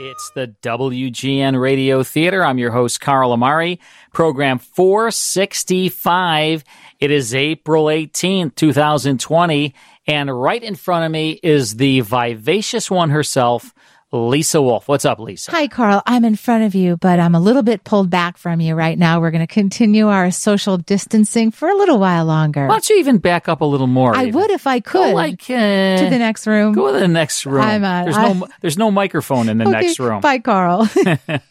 It's the WGN Radio Theater. I'm your host, Carl Amari. Program 465. It is April 18th, 2020. And right in front of me is the vivacious one herself, Lisa Wolf. What's up, Lisa? Hi, Carl. I'm in front of you, but I'm a little bit pulled back from you right now. We're going to continue our social distancing for a little while longer. Why don't you even back up a little more? I even? would if I could. Go like uh, to the next room. Go to the next room. I'm on- there's I- no there's no microphone in the Okay, next room. Bye, Carl.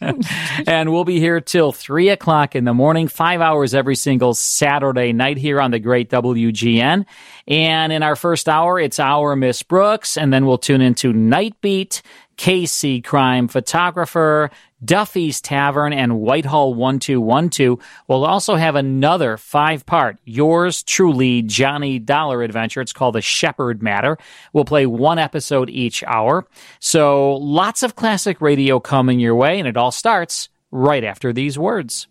and we'll be here till three o'clock in the morning, five hours every single Saturday night here on the great WGN. And in our first hour, it's our Miss Brooks, and then we'll tune into Night Beat, Casey Crime Photographer, Duffy's Tavern, and Whitehall 1212. We'll also have another five part, yours truly, Johnny Dollar adventure. It's called The Shepherd Matter. We'll play one episode each hour. So lots of classic radio coming your way, and it all starts right after these words.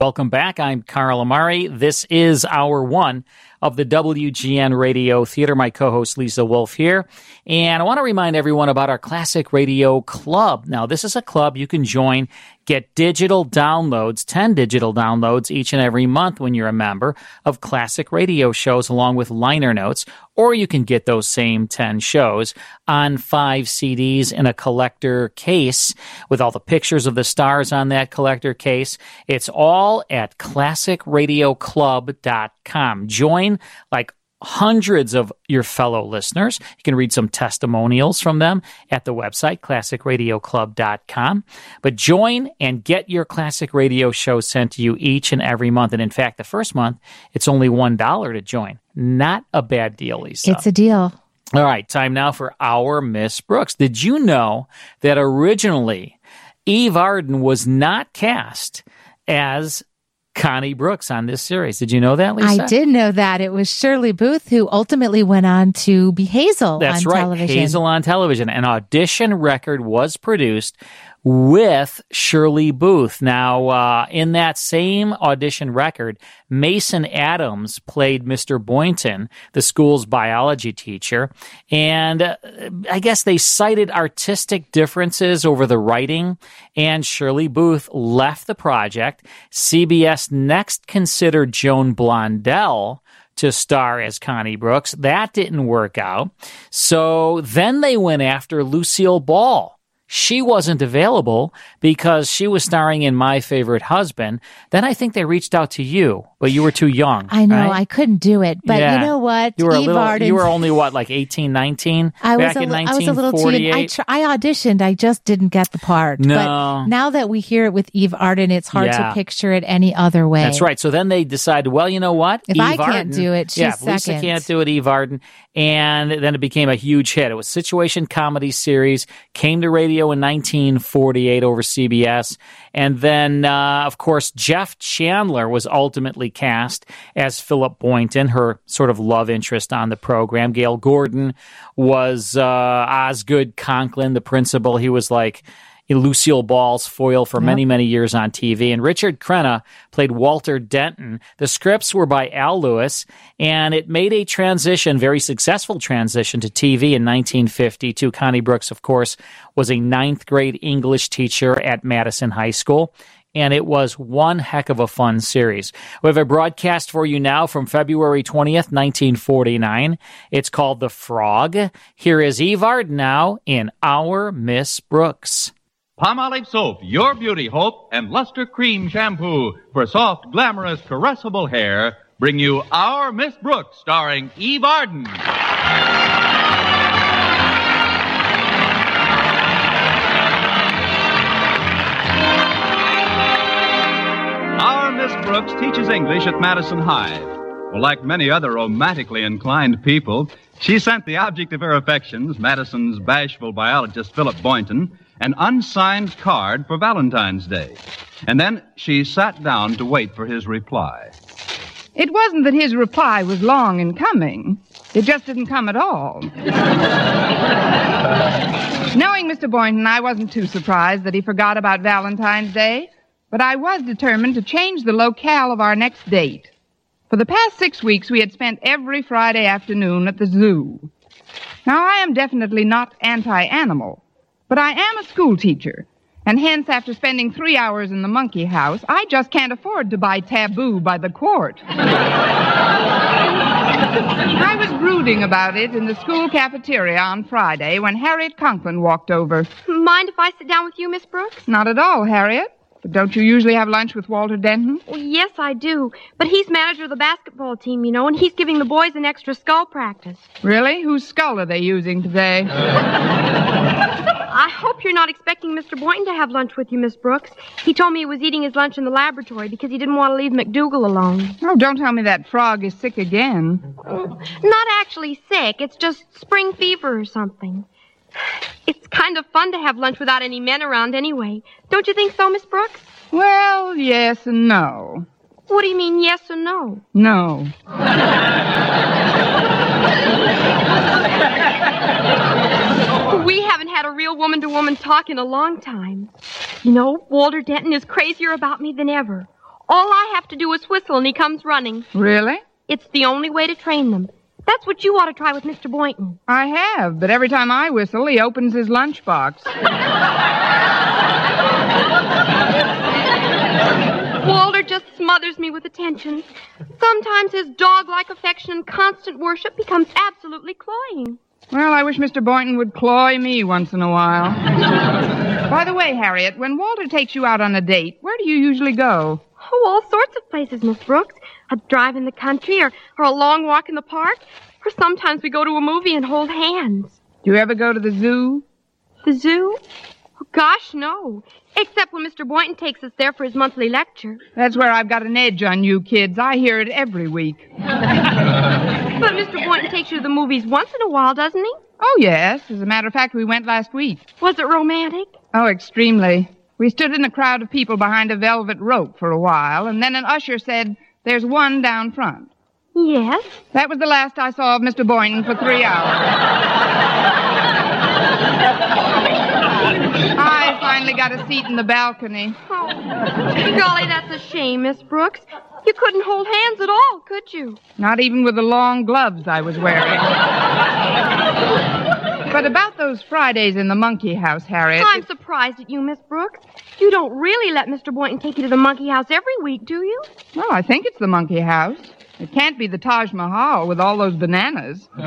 Welcome back. I'm Carl Amari. This is hour one of the WGN Radio Theater. My co-host Lisa Wolf here. And I want to remind everyone about our Classic Radio Club. Now, this is a club you can join, get digital downloads, 10 digital downloads each and every month when you're a member of classic radio shows along with liner notes, or you can get those same 10 shows on five CDs in a collector case with all the pictures of the stars on that collector case. It's all at classicradioclub.com. Join like hundreds of your fellow listeners. You can read some testimonials from them at the website, classicradioclub.com. But join and get your classic radio show sent to you each and every month. And in fact, the first month, it's only $1 to join. Not a bad deal, Lisa. it's a deal. All right, time now for our Miss Brooks. Did you know that originally Eve Arden was not cast as Connie Brooks on this series? Did you know that, Lisa? I did know that. It was Shirley Booth who ultimately went on to be Hazel That's right, television. Hazel on television. An audition record was produced with Shirley Booth. Now, uh, in that same audition record, Mason Adams played Mr. Boynton, the school's biology teacher. And uh, I guess they cited artistic differences over the writing, and Shirley Booth left the project. CBS next considered Joan Blondell to star as Connie Brooks. That didn't work out. So then they went after Lucille Ball. She wasn't available because she was starring in My Favorite Husband. Then I think they reached out to you, but you were too young. I know right? I couldn't do it, but Yeah. you know what? You were Eve little, Arden- you were only what, like 18, 19? I was back a, in li- I was a little too. young. I, tr- I auditioned. I just didn't get the part. No. But now that we hear it with Eve Arden, it's hard Yeah. to picture it any other way. That's right. So then they decided, well, you know what? If Eve I can't do it, she's yeah, if Lisa can't do it, Eve Arden. And then it became a huge hit. It was a situation comedy series, came to radio in 1948 over CBS. And then, uh, of course, Jeff Chandler was ultimately cast as Philip Boynton, her sort of love interest on the program. Gale Gordon was uh, Osgood Conklin, the principal. He was like Lucille Ball's foil for many, many years on TV. And Richard Crenna played Walter Denton. The scripts were by Al Lewis, and it made a transition, very successful transition to TV in 1952. Connie Brooks, of course, was a ninth grade English teacher at Madison High School. And it was one heck of a fun series. We have a broadcast for you now from February 20th, 1949. It's called The Frog. Here is Eve Arden now in Our Miss Brooks. Palmolive soap, your beauty hope, and Lustre-Creme shampoo for soft, glamorous, caressable hair bring you Our Miss Brooks, starring Eve Arden. Our Miss Brooks teaches English at Madison High. Well, like many other romantically inclined people, she sent the object of her affections, Madison's bashful biologist Philip Boynton, an unsigned card for Valentine's Day. And then she sat down to wait for his reply. It wasn't that his reply was long in coming. It just didn't come at all. Knowing Mr. Boynton, I wasn't too surprised that he forgot about Valentine's Day, but I was determined to change the locale of our next date. For the past six weeks, we had spent every Friday afternoon at the zoo. Now, I am definitely not anti animal, But I am a school teacher. And hence, after spending three hours in the monkey house, I just can't afford to buy Tabu by the quart. I was brooding about it in the school cafeteria on Friday when Harriet Conklin walked over. Mind if I sit down with you, Miss Brooks? Not at all, Harriet. But don't you usually have lunch with Walter Denton? Well, yes, I do. But he's manager of the basketball team, you know, and he's giving the boys an extra skull practice. Really? Whose skull are they using today? I hope you're not expecting Mr. Boynton to have lunch with you, Miss Brooks. He told me he was eating his lunch in the laboratory because he didn't want to leave McDougal alone. Oh, don't tell me that frog is sick again. Not actually sick. It's just spring fever or something. It's kind of fun to have lunch without any men around anyway. Don't you think so, Miss Brooks? Well, yes and no. What do you mean, yes or no? No. We haven't had a real woman to woman talk in a long time. You know, Walter Denton is crazier about me than ever. All I have to do is whistle and he comes running. Really? It's the only way to train them. That's what you ought to try with Mr. Boynton. I have, but every time I whistle, he opens his lunchbox. Walter just smothers me with attentions. Sometimes his dog-like affection and constant worship becomes absolutely cloying. Well, I wish Mr. Boynton would cloy me once in a while. By the way, Harriet, when Walter takes you out on a date, where do you usually go? Oh, all sorts of places, Miss Brooks. A drive in the country or, or a long walk in the park. Or sometimes we go to a movie and hold hands. Do you ever go to the zoo? The zoo? Oh, gosh, no. Except when Mr. Boynton takes us there for his monthly lecture. That's where I've got an edge on you kids. I hear it every week. But Mr. Boynton takes you to the movies once in a while, doesn't he? Oh, yes. As a matter of fact, we went last week. Was it romantic? Oh, extremely. We stood in a crowd of people behind a velvet rope for a while, and then an usher said, There's one down front. Yes. That was the last I saw of Mr. Boynton for three hours. I finally got a seat in the balcony. Oh, golly, that's a shame, Miss Brooks. You couldn't hold hands at all, could you? Not even with the long gloves I was wearing. But about those Fridays in the monkey house, Harriet. I'm surprised at you, Miss Brooks. You don't really let Mr. Boynton take you to the monkey house every week, do you? Well, I think it's the monkey house. It can't be the Taj Mahal with all those bananas.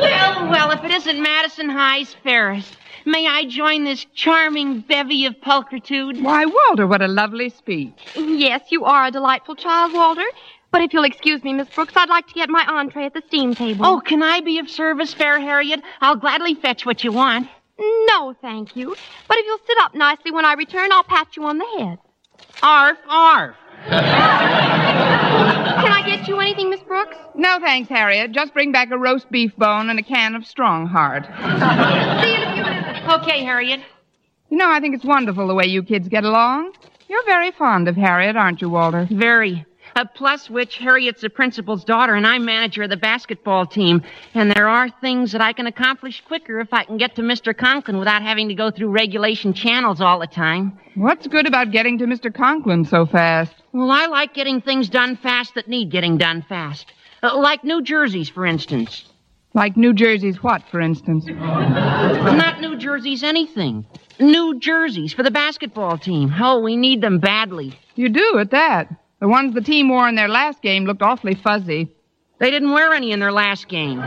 Well, well, if it isn't Madison High's fairest, may I join this charming bevy of pulchritude? Why, Walter, what a lovely speech. Yes, you are a delightful child, Walter. But if you'll excuse me, Miss Brooks, I'd like to get my entree at the steam table. Oh, can I be of service, fair Harriet? I'll gladly fetch what you want. no, thank you. But if you'll sit up nicely when I return, I'll pat you on the head. Arf, arf. Can I get you anything, Miss Brooks? No, thanks, Harriet. Just bring back a roast beef bone and a can of Strongheart. See you in a few minutes. Okay, Harriet. You know, I think it's wonderful the way you kids get along. You're very fond of Harriet, aren't you, Walter? Very. Uh, plus which, Harriet's the principal's daughter, and I'm manager of the basketball team. And there are things that I can accomplish quicker if I can get to Mr. Conklin without having to go through regulation channels all the time. What's good about getting to Mr. Conklin so fast? Well, I like getting things done fast that need getting done fast. Uh, like New Jersey's, for instance. Like New Jersey's what, for instance? Not New Jersey's anything. New Jersey's for the basketball team. Oh, we need them badly. You do, at that. The ones the team wore in their last game looked awfully fuzzy. They didn't wear any in their last game. but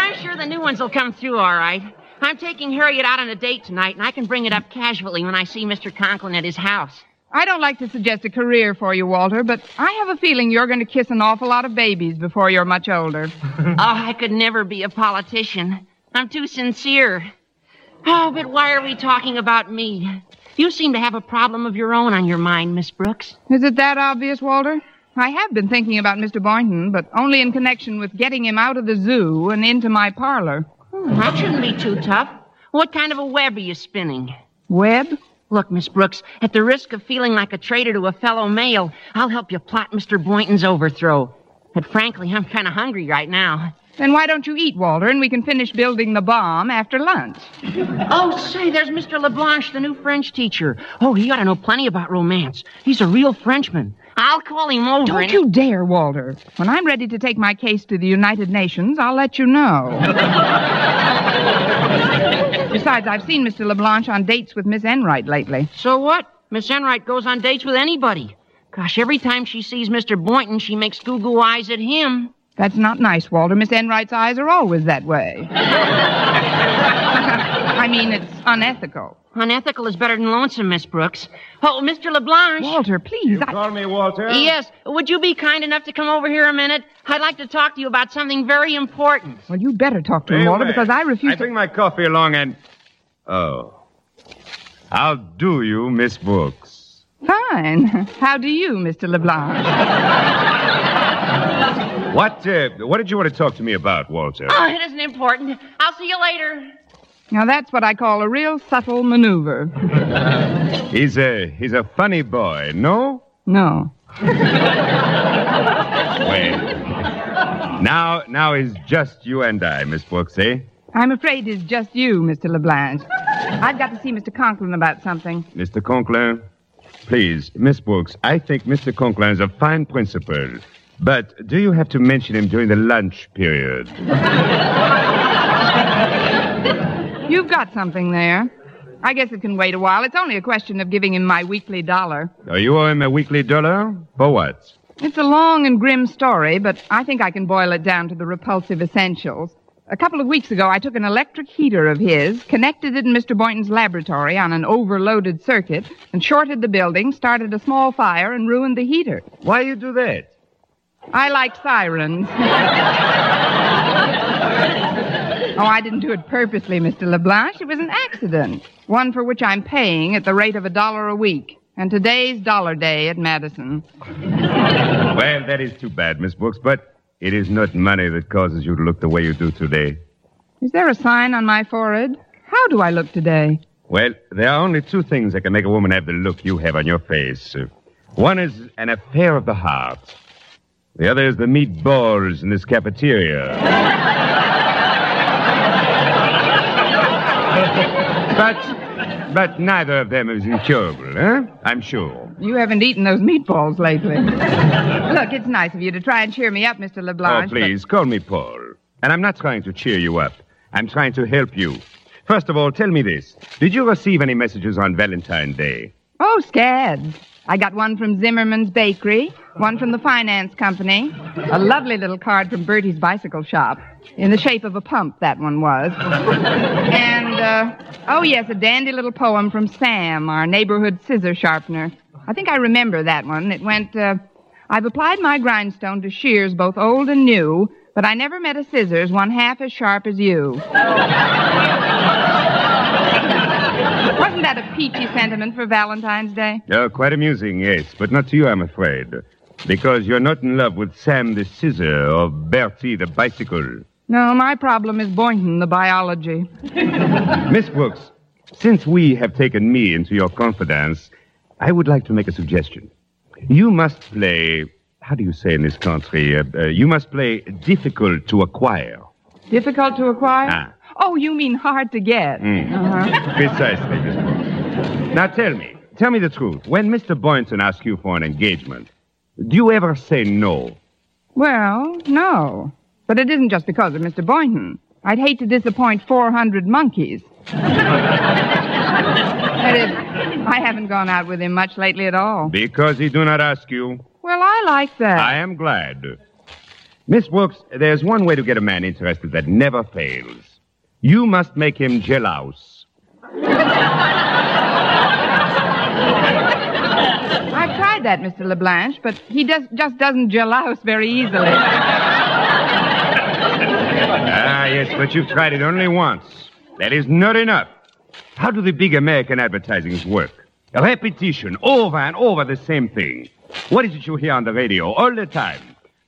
I'm sure the new ones will come through all right. I'm taking Harriet out on a date tonight, and I can bring it up casually when I see Mr. Conklin at his house. I don't like to suggest a career for you, Walter, but I have a feeling you're going to kiss an awful lot of babies before you're much older. oh, I could never be a politician. I'm too sincere. Oh, but why are we talking about me? You seem to have a problem of your own on your mind, Miss Brooks. Is it that obvious, Walter? I have been thinking about Mr. Boynton, but only in connection with getting him out of the zoo and into my parlor. Hmm, that shouldn't be too tough. What kind of a web are you spinning? Web? Look, Miss Brooks, at the risk of feeling like a traitor to a fellow male, I'll help you plot Mr. Boynton's overthrow. But frankly, I'm kind of hungry right now. Then why don't you eat, Walter, and we can finish building the bomb after lunch? Oh, say, there's Mr. LeBlanche, the new French teacher. Oh, he ought to know plenty about romance. He's a real Frenchman. I'll call him over. Don't you dare, Walter. When I'm ready to take my case to the United Nations, I'll let you know. Besides, I've seen Mr. LeBlanche on dates with Miss Enright lately. So what? Miss Enright goes on dates with anybody. Gosh, every time she sees Mr. Boynton, she makes goo goo eyes at him. That's not nice, Walter. Miss Enright's eyes are always that way. I mean, it's unethical. Unethical is better than lonesome, Miss Brooks. Oh, Mr. LeBlanche. Walter, please. I... Call me Walter. Yes, would you be kind enough to come over here a minute? I'd like to talk to you about something very important. Well, you better talk to him, Walter, well. because I refuse I to. bring my coffee along and. Oh. How do you, Miss Brooks? Fine. How do you, Mr. LeBlanc? What, uh, what did you want to talk to me about, Walter? Oh, it isn't important. I'll see you later. Now, that's what I call a real subtle maneuver. He's a, he's a funny boy, no? No. Well. Now, now is just you and I, Miss Brooks, eh? I'm afraid it's just you, Mr. LeBlanc. I've got to see Mr. Conklin about something. Mr. Conklin? Please, Miss Brooks, I think Mr. Conklin is a fine principal. But do you have to mention him during the lunch period? You've got something there. I guess it can wait a while. It's only a question of giving him my weekly dollar. Oh, you owe him a weekly dollar? For what? It's a long and grim story, but I think I can boil it down to the repulsive essentials. A couple of weeks ago, I took an electric heater of his, connected it in Mr. Boynton's laboratory on an overloaded circuit, and shorted the building, started a small fire, and ruined the heater. Why you do that? I like sirens. oh, I didn't do it purposely, Mr. LeBlanc. It was an accident. One for which I'm paying at the rate of a dollar a week. And today's dollar day at Madison. Well, that is too bad, Miss Brooks, but it is not money that causes you to look the way you do today. Is there a sign on my forehead? How do I look today? Well, there are only two things that can make a woman have the look you have on your face. One is an affair of the heart. The other is the meat meatballs in this cafeteria. but, but neither of them is incurable, eh? I'm sure. You haven't eaten those meatballs lately. Look, it's nice of you to try and cheer me up, Mr. Oh, LeBlanc. but- please, call me Paul. And I'm not trying to cheer you up. I'm trying to help you. First of all, tell me this. Did you receive any messages on Valentine's Day? Oh, scads. I got one from Zimmerman's Bakery, one from the finance company, a lovely little card from Bertie's bicycle shop, in the shape of a pump, that one was. and, uh, oh, yes, a dandy little poem from Sam, our neighborhood scissor sharpener. I think I remember that one. It went, uh, I've applied my grindstone to shears both old and new, but I never met a scissors one half as sharp as you. Wasn't that a peachy sentiment for Valentine's Day? Oh, quite amusing, yes, but not to you, I'm afraid. Because you're not in love with Sam the scissor or Bertie the bicycle. No, my problem is Boynton, the biology. Miss Brooks, since we have taken me into your confidence, I would like to make a suggestion. You must play, how do you say in this country? Uh, uh, you must play difficult to acquire. Difficult to acquire? Ah. Oh, you mean hard to get. Mm. Uh-huh. Precisely, Miss Brooks. Now tell me, tell me the truth. When Mr. Boynton asks you for an engagement, do you ever say no? Well, no. But it isn't just because of Mr. Boynton. I'd hate to disappoint 400 monkeys. that is, I haven't gone out with him much lately at all. Because he do not ask you. Well, I like that. I am glad. Miss Brooks, there's one way to get a man interested that never fails. You must make him jealous. I've tried that, Mr. LeBlanche, but he does, just doesn't jealous very easily. Ah, yes, but you've tried it only once. That is not enough. How do the big American advertisings work? A repetition, over and over the same thing. What is it you hear on the radio all the time?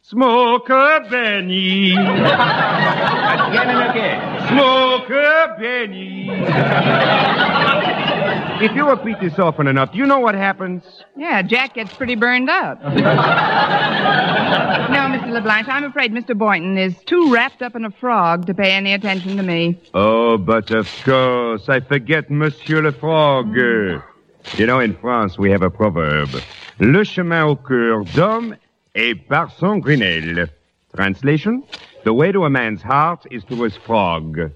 Smoke a Benny. again and again. Smoke a Benny. if you repeat this often enough, do you know what happens? Yeah, Jack gets pretty burned up. no, Mr. LeBlanche, I'm afraid Mr. Boynton is too wrapped up in a frog to pay any attention to me. Oh, but of course, I forget Monsieur le Frog. You know, in France, we have a proverb. Le chemin au cœur d'homme est par son grenelle. Translation? The way to a man's heart is to his frog. That's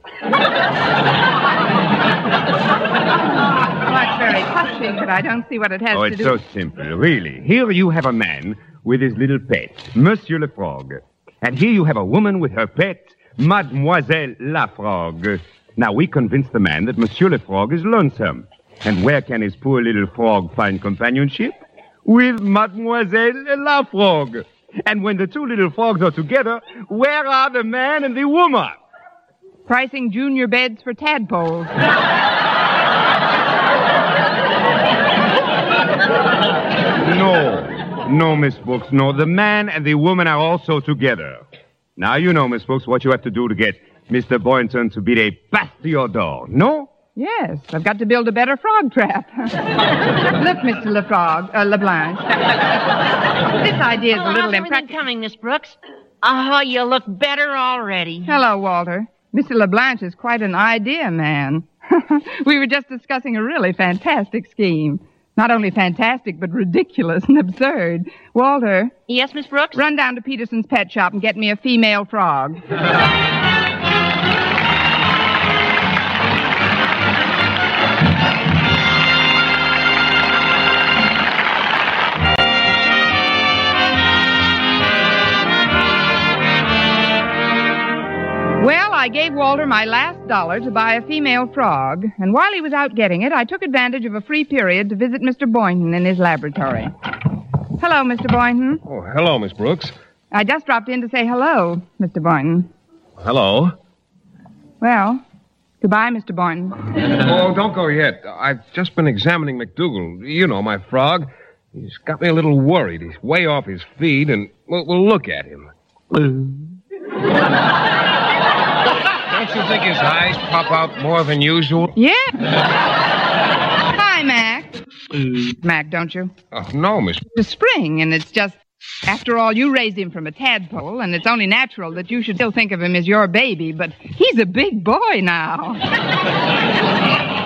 very touching, but I don't see what it has Oh, to it's so simple, really. Here you have a man with his little pet, Monsieur le Frog. And here you have a woman with her pet, Mademoiselle la Frog. Now, we convince the man that Monsieur le Frog is lonesome. And where can his poor little frog find companionship? With Mademoiselle la Frog. And when the two little frogs are together, where are the man and the woman? Pricing junior beds for tadpoles. No. No, Miss Brooks, no. The man and the woman are also together. Now you know, Miss Brooks, what you have to do to get Mr. Boynton to be a Bastillodor. No? Yes, I've got to build a better frog trap. Look, Mr. LeFrog, uh, LeBlanche. this idea is Oh, a little how's everything impractical. coming, Miss Brooks? Oh, you look better already. Hello, Walter. Mr. LeBlanche is quite an idea man. we were just discussing a really fantastic scheme. Not only fantastic, but ridiculous and absurd. Walter, Yes, Miss Brooks? run down to Peterson's pet shop and get me a female frog. I gave Walter my last dollar to buy a female frog, and while he was out getting it, I took advantage of a free period to visit Mr. Boynton in his laboratory. Hello, Mr. Boynton. Oh, hello, Miss Brooks. I just dropped in to say hello, Mr. Boynton. Hello. Well, goodbye, Mr. Boynton. Oh, don't go yet. I've just been examining McDougal. You know, my frog. He's got me a little worried. He's way off his feed, and we'll, we'll look at him. You think his eyes pop out more than usual? Yeah. Hi, Mac. Mac, don't you? Oh, no, Miss. It's spring, and it's just. After all, you raised him from a tadpole, and it's only natural that you should still think of him as your baby, but he's a big boy now.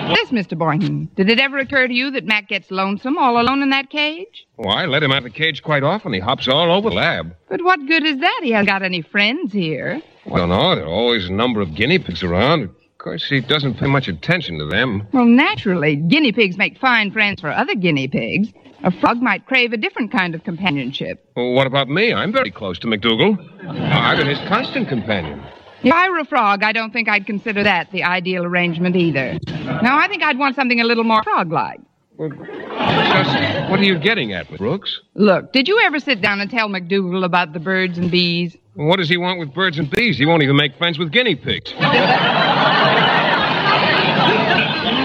yes, Mr. Boynton. Did it ever occur to you that Mac gets lonesome all alone in that cage? Oh, I let him out of the cage quite often. He hops all over the lab. But what good is that? He hasn't got any friends here. I don't know. There are always a number of guinea pigs around. Of course, he doesn't pay much attention to them. Well, naturally, guinea pigs make fine friends for other guinea pigs. A frog might crave a different kind of companionship. Well, what about me? I'm very close to McDougal. I've been his constant companion. If I were a frog, I don't think I'd consider that the ideal arrangement either. No, I think I'd want something a little more frog-like. Well, just what are you getting at, Brooks? Look, did you ever sit down and tell McDougal about the birds and bees? What does he want with birds and bees? He won't even make friends with guinea pigs.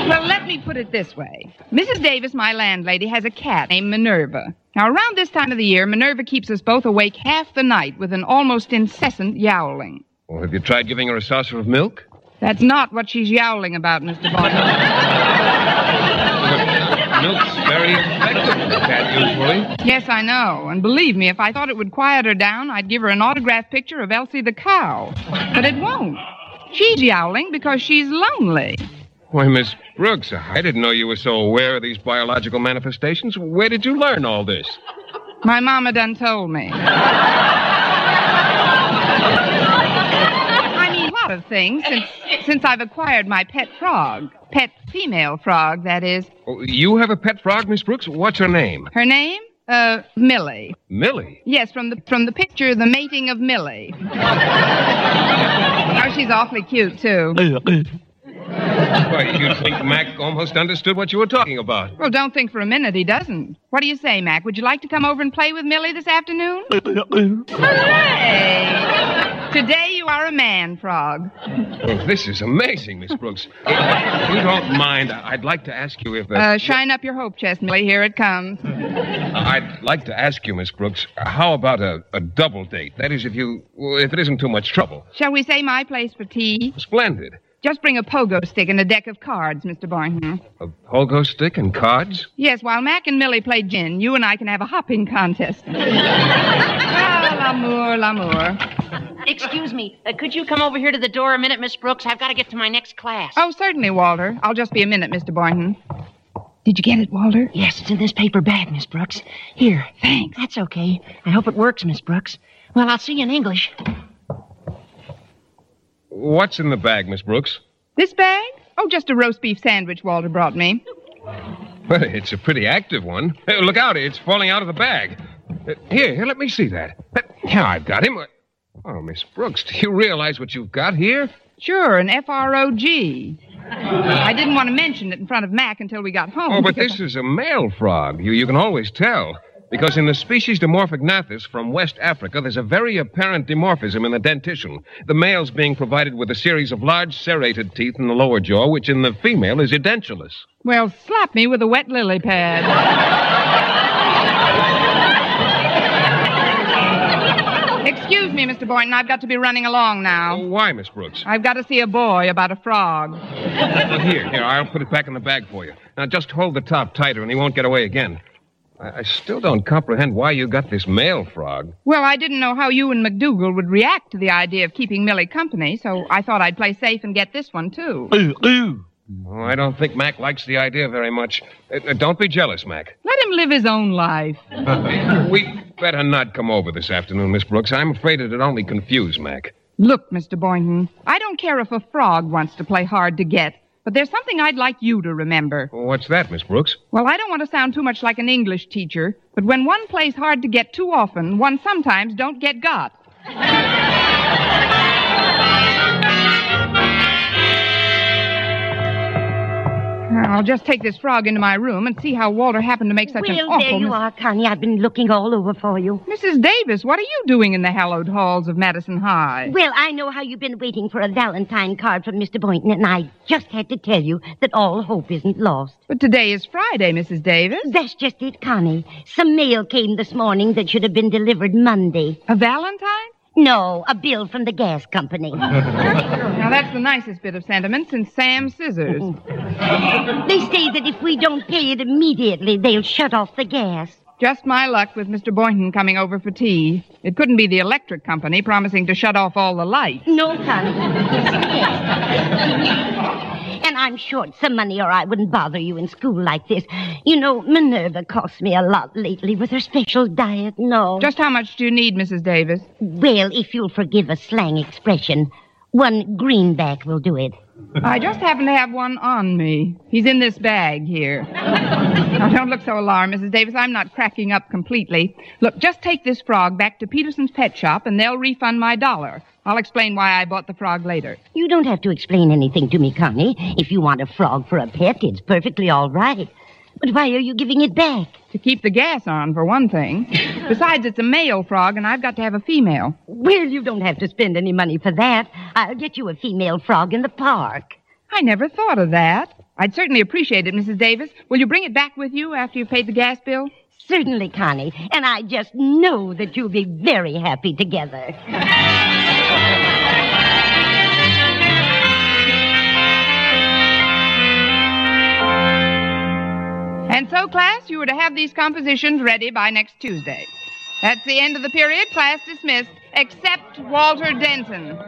Well, let me put it this way. Mrs. Davis, my landlady, has a cat named Minerva. Now, around this time of the year, Minerva keeps us both awake half the night with an almost incessant yowling. Well, have you tried giving her a saucer of milk? That's not what she's yowling about, Mr. Boynton. Very effective for the cat, usually. yes, I know. And believe me, if I thought it would quiet her down, I'd give her an autographed picture of Elsie the cow. But it won't. She's yowling because she's lonely. Why, Miss Brooks, I didn't know you were so aware of these biological manifestations. Where did you learn all this? My mama done told me. Of things since since I've acquired my pet frog. Pet female frog, that is. Oh, you have a pet frog, Miss Brooks? What's her name? Her name? Uh, Millie. Millie. Yes, from the from the picture, the mating of Millie. oh, she's awfully cute too. Why, you'd think Mac almost understood what you were talking about. Well, don't think for a minute he doesn't. What do you say, Mac? Would you like to come over and play with Millie this afternoon? Hooray! Today you are a man frog. Oh, this is amazing, Miss Brooks. If you don't mind, I'd like to ask you if... Uh, Uh, shine up your hope chest, Millie. Here it comes. I'd like to ask you, Miss Brooks, how about a, a double date? That is, if you... if it isn't too much trouble. Shall we say my place for tea? Splendid. Just bring a pogo stick and a deck of cards, Mr. Boynton. A pogo stick and cards? Yes, while Mac and Millie play gin, you and I can have a hopping contest. ah, l'amour, l'amour. Excuse me. Uh, could you come over here to the door a minute, Miss Brooks? I've got to get to my next class. Oh, certainly, Walter. I'll just be a minute, Mr. Boynton. Did you get it, Walter? Yes, it's in this paper bag, Miss Brooks. Here. Thanks. That's okay. I hope it works, Miss Brooks. Well, I'll see you in English. What's in the bag, Miss Brooks? This bag? Oh, just a roast beef sandwich Walter brought me. Well, it's a pretty active one. Hey, look out, it's falling out of the bag. Uh, here, here, let me see that. Uh, Here, I've got him. Oh, Miss Brooks, do you realize what you've got here? Sure, an F-R-O-G. I didn't want to mention it in front of Mac until we got home. Oh, but this is a male frog. You, you can always tell. Because in the species Dimorphognathus from West Africa, there's a very apparent dimorphism in the dentition. The male's being provided with a series of large serrated teeth in the lower jaw, which in the female is edentulous. Well, slap me with a wet lily pad. Excuse me, Mr. Boynton. I've got to be running along now. Oh, why, Miss Brooks? I've got to see a boy about a frog. Well, here, here, I'll put it back in the bag for you. Now, just hold the top tighter and he won't get away again. I, I still don't comprehend why you got this male frog. Well, I didn't know how you and McDougal would react to the idea of keeping Millie company, so I thought I'd play safe and get this one, too. Oh, I don't think Mac likes the idea very much. Uh, uh, don't be jealous, Mac. Let him live his own life. we better not come over this afternoon, Miss Brooks. I'm afraid it'd only confuse Mac. Look, Mr. Boynton, I don't care if a frog wants to play hard to get, but there's something I'd like you to remember. What's that, Miss Brooks? Well, I don't want to sound too much like an English teacher, but when one plays hard to get too often, one sometimes don't get got. I'll just take this frog into my room and see how Walter happened to make such an Well, awful there you mis- are, Connie. I've been looking all over for you. Mrs. Davis, what are you doing in the hallowed halls of Madison High? Well, I know how you've been waiting for a Valentine card from Mr. Boynton, and I just had to tell you that all hope isn't lost. But today is Friday, Mrs. Davis. That's just it, Connie. Some mail came this morning that should have been delivered Monday. A Valentine? No, a bill from the gas company. Now, that's the nicest bit of sentiment since Sam Scissors. they say that if we don't pay it immediately, they'll shut off the gas. Just my luck with Mr. Boynton coming over for tea. It couldn't be the electric company promising to shut off all the lights. No, Connie. It's the gas company. And I'm short some money or I wouldn't bother you in school like this. You know, Minerva costs me a lot lately with her special diet. No. Just how much do you need, Mrs. Davis? Well, if you'll forgive a slang expression, one greenback will do it. I just happen to have one on me. He's in this bag here. now, don't look so alarmed, Mrs. Davis. I'm not cracking up completely. Look, just take this frog back to Peterson's pet shop and they'll refund my dollar. I'll explain why I bought the frog later. You don't have to explain anything to me, Connie. If you want a frog for a pet, it's perfectly all right. But why are you giving it back? To keep the gas on, for one thing. Besides, it's a male frog, and I've got to have a female. Well, you don't have to spend any money for that. I'll get you a female frog in the park. I never thought of that. I'd certainly appreciate it, Mrs. Davis. Will you bring it back with you after you've paid the gas bill? Certainly, Connie. And I just know that you'll be very happy together. And so, class, you were to have these compositions ready by next Tuesday. That's the end of the period. Class dismissed, except Walter Denton.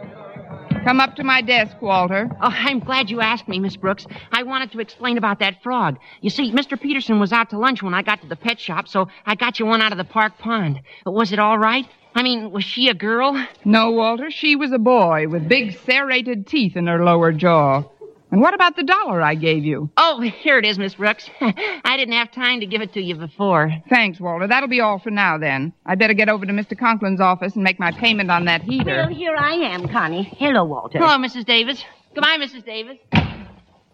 Come up to my desk, Walter. Oh, I'm glad you asked me, Miss Brooks. I wanted to explain about that frog. You see, Mr. Peterson was out to lunch when I got to the pet shop, so I got you one out of the park pond. But was it all right? I mean, was she a girl? No, Walter, she was a boy with big serrated teeth in her lower jaw. And what about the dollar I gave you? Oh, here it is, Miss Brooks. I didn't have time to give it to you before. Thanks, Walter. That'll be all for now, then. I'd better get over to Mr. Conklin's office and make my payment on that heater. Well, here I am, Connie. Hello, Walter. Hello, Mrs. Davis. Goodbye, Mrs. Davis.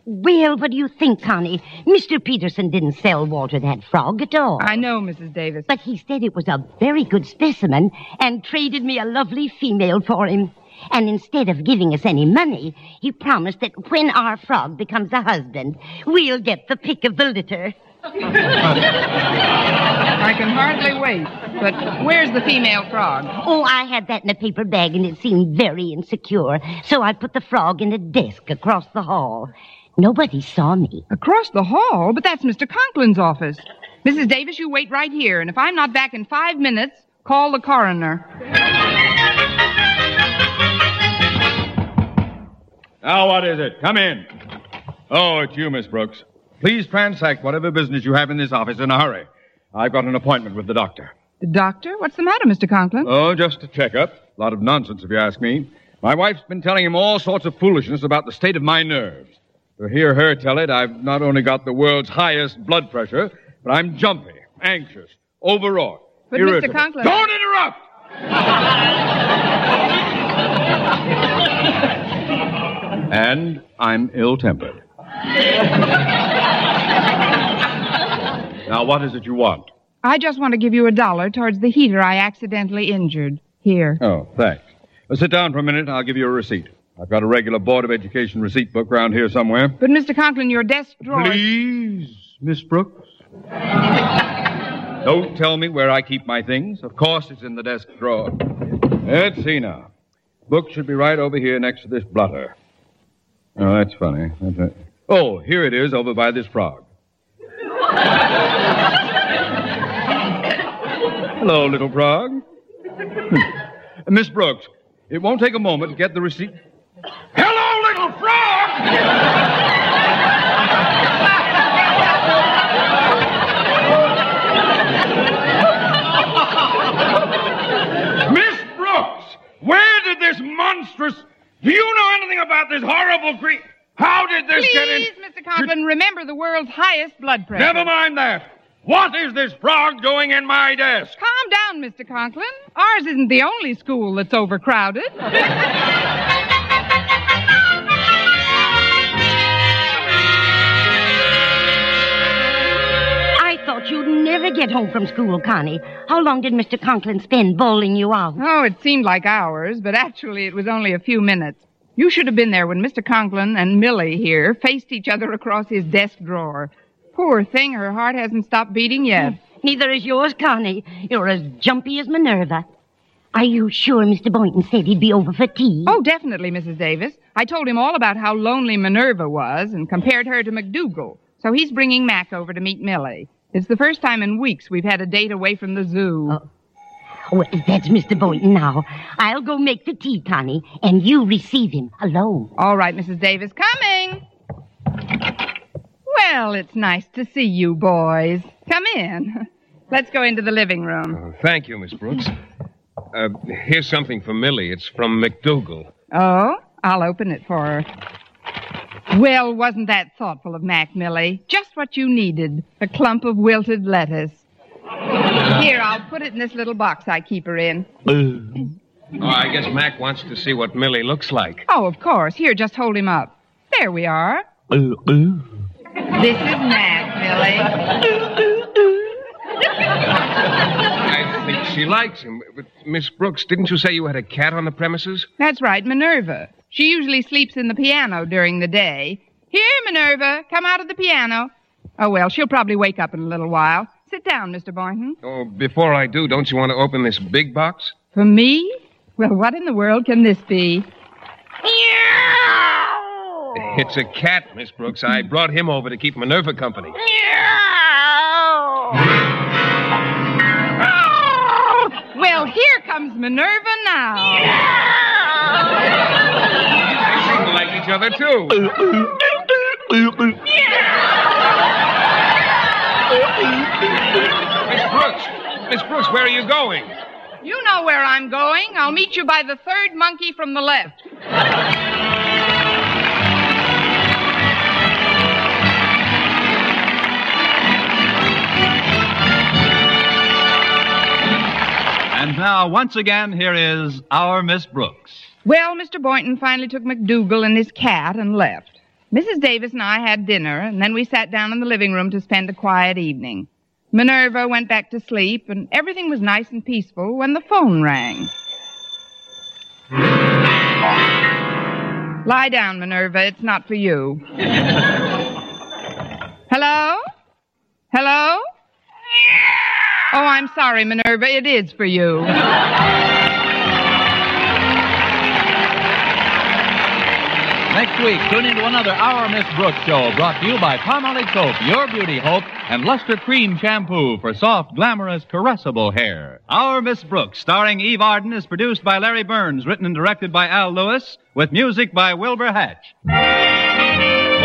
Well, what do you think, Connie? Mr. Peterson didn't sell Walter that frog at all. I know, Mrs. Davis. But he said it was a very good specimen and traded me a lovely female for him. And instead of giving us any money, he promised that when our frog becomes a husband, we'll get the pick of the litter. I can hardly wait. But where's the female frog? Oh, I had that in a paper bag and it seemed very insecure. So I put the frog in a desk across the hall. Nobody saw me. Across the hall? But that's Mr. Conklin's office. Mrs. Davis, you wait right here, and if I'm not back in five minutes, call the coroner. Now, what is it? Come in. Oh, it's you, Miss Brooks. Please transact whatever business you have in this office in a hurry. I've got an appointment with the doctor. The doctor? What's the matter, Mr. Conklin? Oh, just a checkup. A lot of nonsense, if you ask me. My wife's been telling him all sorts of foolishness about the state of my nerves. To hear her tell it, I've not only got the world's highest blood pressure, but I'm jumpy, anxious, overwrought, But, irritable. Mr. Conklin. Don't interrupt! and I'm ill-tempered. now, what is it you want? I just want to give you a dollar towards the heater I accidentally injured. Here. Oh, thanks. Well, sit down for a minute, and I'll give you a receipt. I've got a regular Board of Education receipt book around here somewhere. But, Mr. Conklin, your desk drawer. Please, Miss Brooks. Don't tell me where I keep my things. Of course, it's in the desk drawer. Let's see now. Book should be right over here next to this blotter. Oh, that's funny. That's a... Oh, here it is over by this frog. Hello, little frog. Hmm. Miss Brooks, it won't take a moment to get the receipt. Hello, little frog! Miss Brooks, where did this monstrous. Do you know anything about this horrible creature? How did this Please, get in? Please, Mr. Conklin, remember the world's highest blood pressure. Never mind that. What is this frog doing in my desk? Calm down, Mr. Conklin. Ours isn't the only school that's overcrowded. you'd never get home from school, Connie. How long did Mr. Conklin spend bowling you out? Oh, it seemed like hours, but actually it was only a few minutes. You should have been there when Mr. Conklin and Millie here faced each other across his desk drawer. Poor thing, her heart hasn't stopped beating yet. Hmm. Neither is yours, Connie. You're as jumpy as Minerva. Are you sure Mr. Boynton said he'd be over for tea? Oh, definitely, Mrs. Davis. I told him all about how lonely Minerva was and compared her to McDougal. So he's bringing Mac over to meet Millie. It's the first time in weeks we've had a date away from the zoo. Well, that's Mr. Boynton now. I'll go make the tea, Connie, and you receive him alone. All right, Mrs. Davis, coming. Well, it's nice to see you boys. Come in. Let's go into the living room. Oh, thank you, Miss Brooks. Uh, here's something for Millie. It's from McDougal. Oh, I'll open it for her. Well, wasn't that thoughtful of Mac, Millie? Just what you needed a clump of wilted lettuce. Here, I'll put it in this little box I keep her in. Oh, I guess Mac wants to see what Millie looks like. Oh, of course. Here, just hold him up. There we are. This is Mac, Millie. I think she likes him. But, Miss Brooks, didn't you say you had a cat on the premises? That's right, Minerva. She usually sleeps in the piano during the day. Here, Minerva, come out of the piano. Oh, well, she'll probably wake up in a little while. Sit down, Mr. Boynton. Oh, before I do, don't you want to open this big box? For me? Well, what in the world can this be? It's a cat, Miss Brooks. I brought him over to keep Minerva company. Well, here comes Minerva now. They seem to like each other, too. Miss Brooks! Miss Brooks, where are you going? You know where I'm going. I'll meet you by the third monkey from the left. And now, once again, here is our Miss Brooks. Well, Mr. Boynton finally took McDougal and his cat and left. Mrs. Davis and I had dinner, and then we sat down in the living room to spend a quiet evening. Minerva went back to sleep, and everything was nice and peaceful when the phone rang. Lie down, Minerva. It's not for you. Hello? Hello? Oh, I'm sorry, Minerva. It is for you. Next week, tune into another Our Miss Brooks show brought to you by Palmolive Soap, Your Beauty Hope, and Lustre-Creme Shampoo for soft, glamorous, caressable hair. Our Miss Brooks, starring Eve Arden, is produced by Larry Berns, written and directed by Al Lewis, with music by Wilbur Hatch.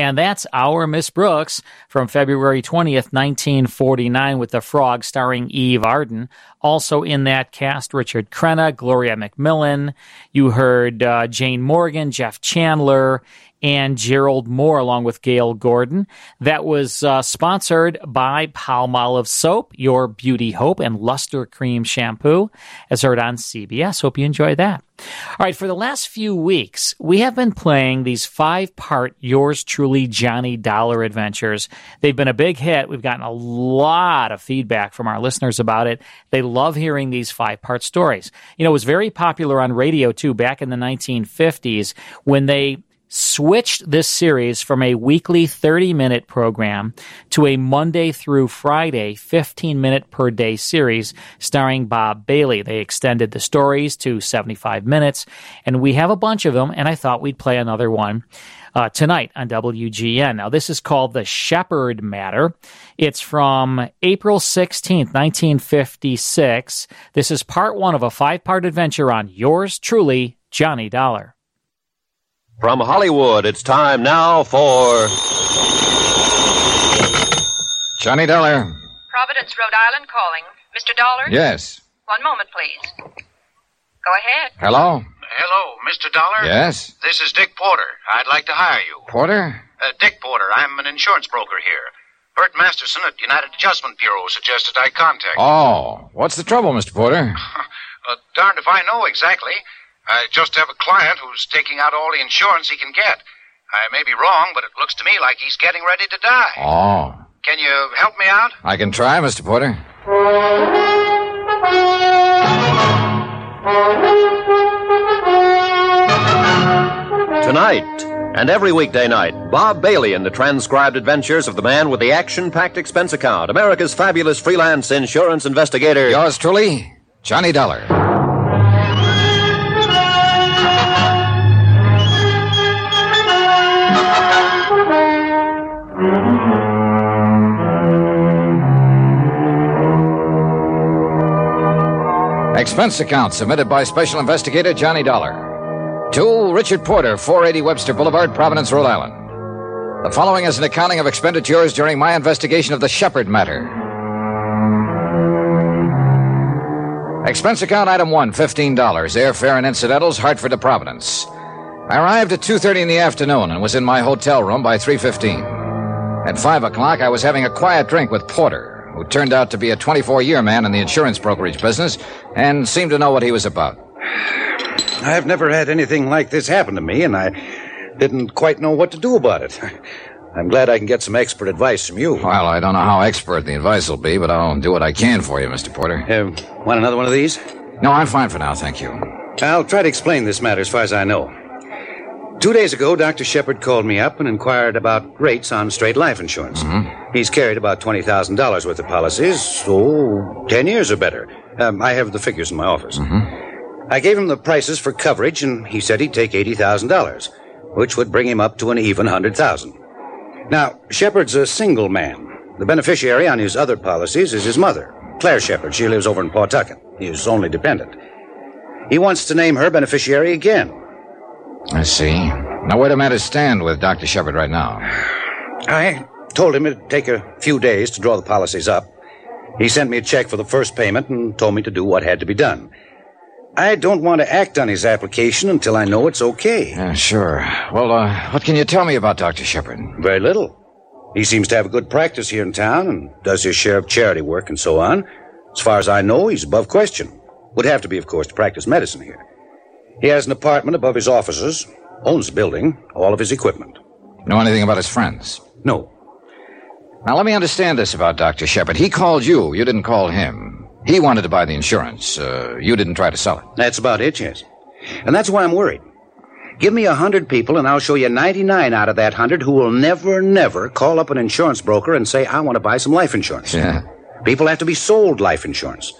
And that's Our Miss Brooks from February 20th, 1949, with The Frog starring Eve Arden. Also in that cast, Richard Crenna, Gloria McMillan. You heard uh, Jane Morgan, Jeff Chandler, and Gerald Mohr, along with Gale Gordon. That was uh, sponsored by Palmolive Soap, Your Beauty Hope, and Lustre-Creme Shampoo, as heard on CBS. Hope you enjoy that. All right, for the last few weeks, we have been playing these five part Yours Truly Johnny Dollar adventures. They've been a big hit. We've gotten a lot of feedback from our listeners about it. They love hearing these five part stories. You know, it was very popular on radio too back in the 1950s when they switched this series from a weekly 30 minute program to a Monday through Friday 15 minute per day series starring Bob Bailey. They extended the stories to 75 minutes, and we have a bunch of them, and I thought we'd play another one. Uh, tonight on WGN. Now, this is called The Shepherd Matter. It's from April 16th, 1956. This is part one of a five part adventure on yours truly, Johnny Dollar. From Hollywood, it's time now for. Johnny Dollar. Providence, Rhode Island calling. Mr. Dollar? Yes. One moment, please. Go ahead. Hello? Hello, Mr. Dollar? Yes? This is Dick Porter. I'd like to hire you. Porter? Uh, Dick Porter. I'm an insurance broker here. Bert Masterson at United Adjustment Bureau suggested I contact you. Oh, what's the trouble, Mr. Porter? Uh, darned if I know exactly. I just have a client who's taking out all the insurance he can get. I may be wrong, but it looks to me like he's getting ready to die. Oh. Can you help me out? I can try, Mr. Porter. Tonight, and every weekday night, Bob Bailey in the transcribed adventures of the man with the action packed expense account, America's fabulous freelance insurance investigator. Yours truly, Johnny Dollar. Expense account submitted by Special Investigator Johnny Dollar. To Richard Porter, 480 Webster Boulevard, Providence, Rhode Island. The following is an accounting of expenditures during my investigation of the Shepherd matter. Expense account item one, $15. Airfare and incidentals, Hartford to Providence. I arrived at 2.30 in the afternoon and was in my hotel room by 3.15. At 5 o'clock, I was having a quiet drink with Porter, who turned out to be a 24-year man in the insurance brokerage business and seemed to know what he was about. I've never had anything like this happen to me, and I didn't quite know what to do about it. I'm glad I can get some expert advice from you. Well, I don't know how expert the advice will be, but I'll do what I can for you, Mr. Porter. Uh, want another one of these? No, I'm fine for now, thank you. I'll try to explain this matter as far as I know. Two days ago, Dr. Shepherd called me up and inquired about rates on straight life insurance. Mm-hmm. He's carried about $20,000 worth of policies, so 10 years or better. Um, I have the figures in my office. Mm-hmm. I gave him the prices for coverage, and he said he'd take $80,000, which would bring him up to an even 100000 Now, Shepherd's a single man. The beneficiary on his other policies is his mother, Claire Shepherd. She lives over in Pawtucket, his only dependent. He wants to name her beneficiary again. I see. Now, where do matters stand with Dr. Shepherd right now? I told him it'd take a few days to draw the policies up. He sent me a check for the first payment and told me to do what had to be done. I don't want to act on his application until I know it's okay. Yeah, sure. Well, uh, what can you tell me about Dr. Shepherd? Very little. He seems to have a good practice here in town and does his share of charity work and so on. As far as I know, he's above question. Would have to be, of course, to practice medicine here. He has an apartment above his offices, owns the building, all of his equipment. Know anything about his friends? No. Now, let me understand this about Dr. Shepherd. He called you. You didn't call him. He wanted to buy the insurance. Uh, you didn't try to sell it. That's about it, yes. And that's why I'm worried. Give me a hundred people, and I'll show you 99 out of that hundred who will never, never call up an insurance broker and say, I want to buy some life insurance. Yeah. People have to be sold life insurance.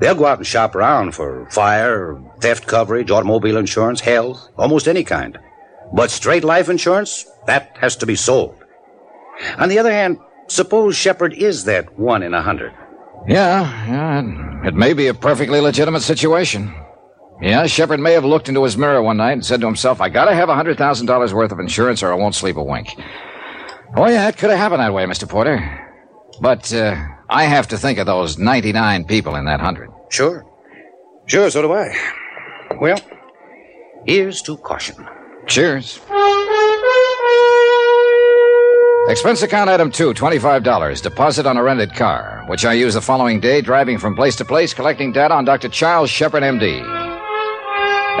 They'll go out and shop around for fire, theft coverage, automobile insurance, health, almost any kind. But straight life insurance, that has to be sold. On the other hand, suppose Shepherd is that one in a hundred. Yeah, yeah. It may be a perfectly legitimate situation. Yeah, Shepherd may have looked into his mirror one night and said to himself, I gotta have a $100,000 worth of insurance or I won't sleep a wink. Oh, yeah, it could have happened that way, Mr. Porter. But, uh, I have to think of those 99 people in that 100. Sure. Sure, so do I. Well, here's to caution. Cheers. Expense account item two, $25. Deposit on a rented car, which I use the following day driving from place to place collecting data on Dr. Charles Shepherd, MD.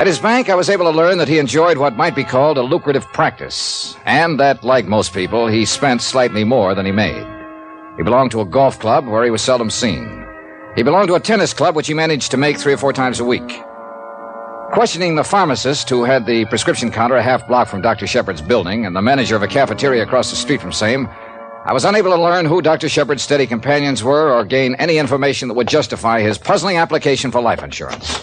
At his bank, I was able to learn that he enjoyed what might be called a lucrative practice, and that, like most people, he spent slightly more than he made. He belonged to a golf club where he was seldom seen. He belonged to a tennis club which he managed to make three or four times a week. Questioning the pharmacist who had the prescription counter a half block from Dr. Shepherd's building and the manager of a cafeteria across the street from same, I was unable to learn who Dr. Shepherd's steady companions were or gain any information that would justify his puzzling application for life insurance.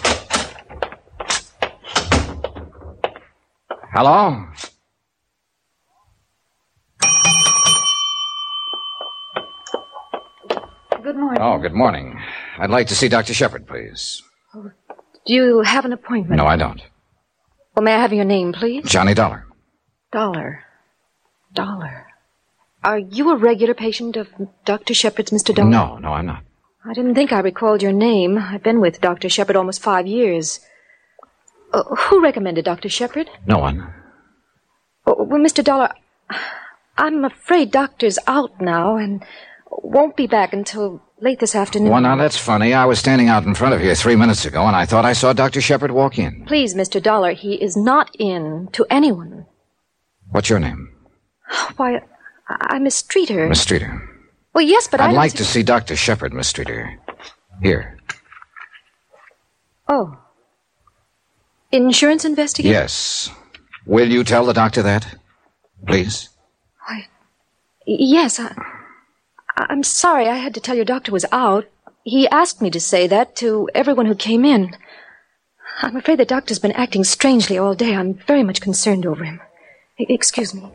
Hello? Good morning. Oh, good morning. I'd like to see Dr. Shepherd, please. Do you have an appointment? No, I don't. Well, may I have your name, please? Johnny Dollar. Dollar. Dollar. Are you a regular patient of Dr. Shepherd's, Mr. Dollar? No, no, I'm not. I didn't think I recalled your name. I've been with Dr. Shepherd almost five years. Uh, who recommended Dr. Shepherd? No one. Oh, well, Mr. Dollar, I'm afraid Doctor's out now and won't be back until late this afternoon. Well, now that's funny. I was standing out in front of here three minutes ago, and I thought I saw Dr. Shepherd walk in. Please, Mr. Dollar, he is not in to anyone. What's your name? Why, I- I'm Miss Streeter. Miss Streeter. Well, yes, but I I'd don't like see- to see Dr. Shepherd, Miss Streeter. Here. Oh. Insurance investigator? Yes. Will you tell the doctor that? Please? Why, yes, I, I'm sorry I had to tell your doctor was out. He asked me to say that to everyone who came in. I'm afraid the doctor's been acting strangely all day. I'm very much concerned over him. E- excuse me.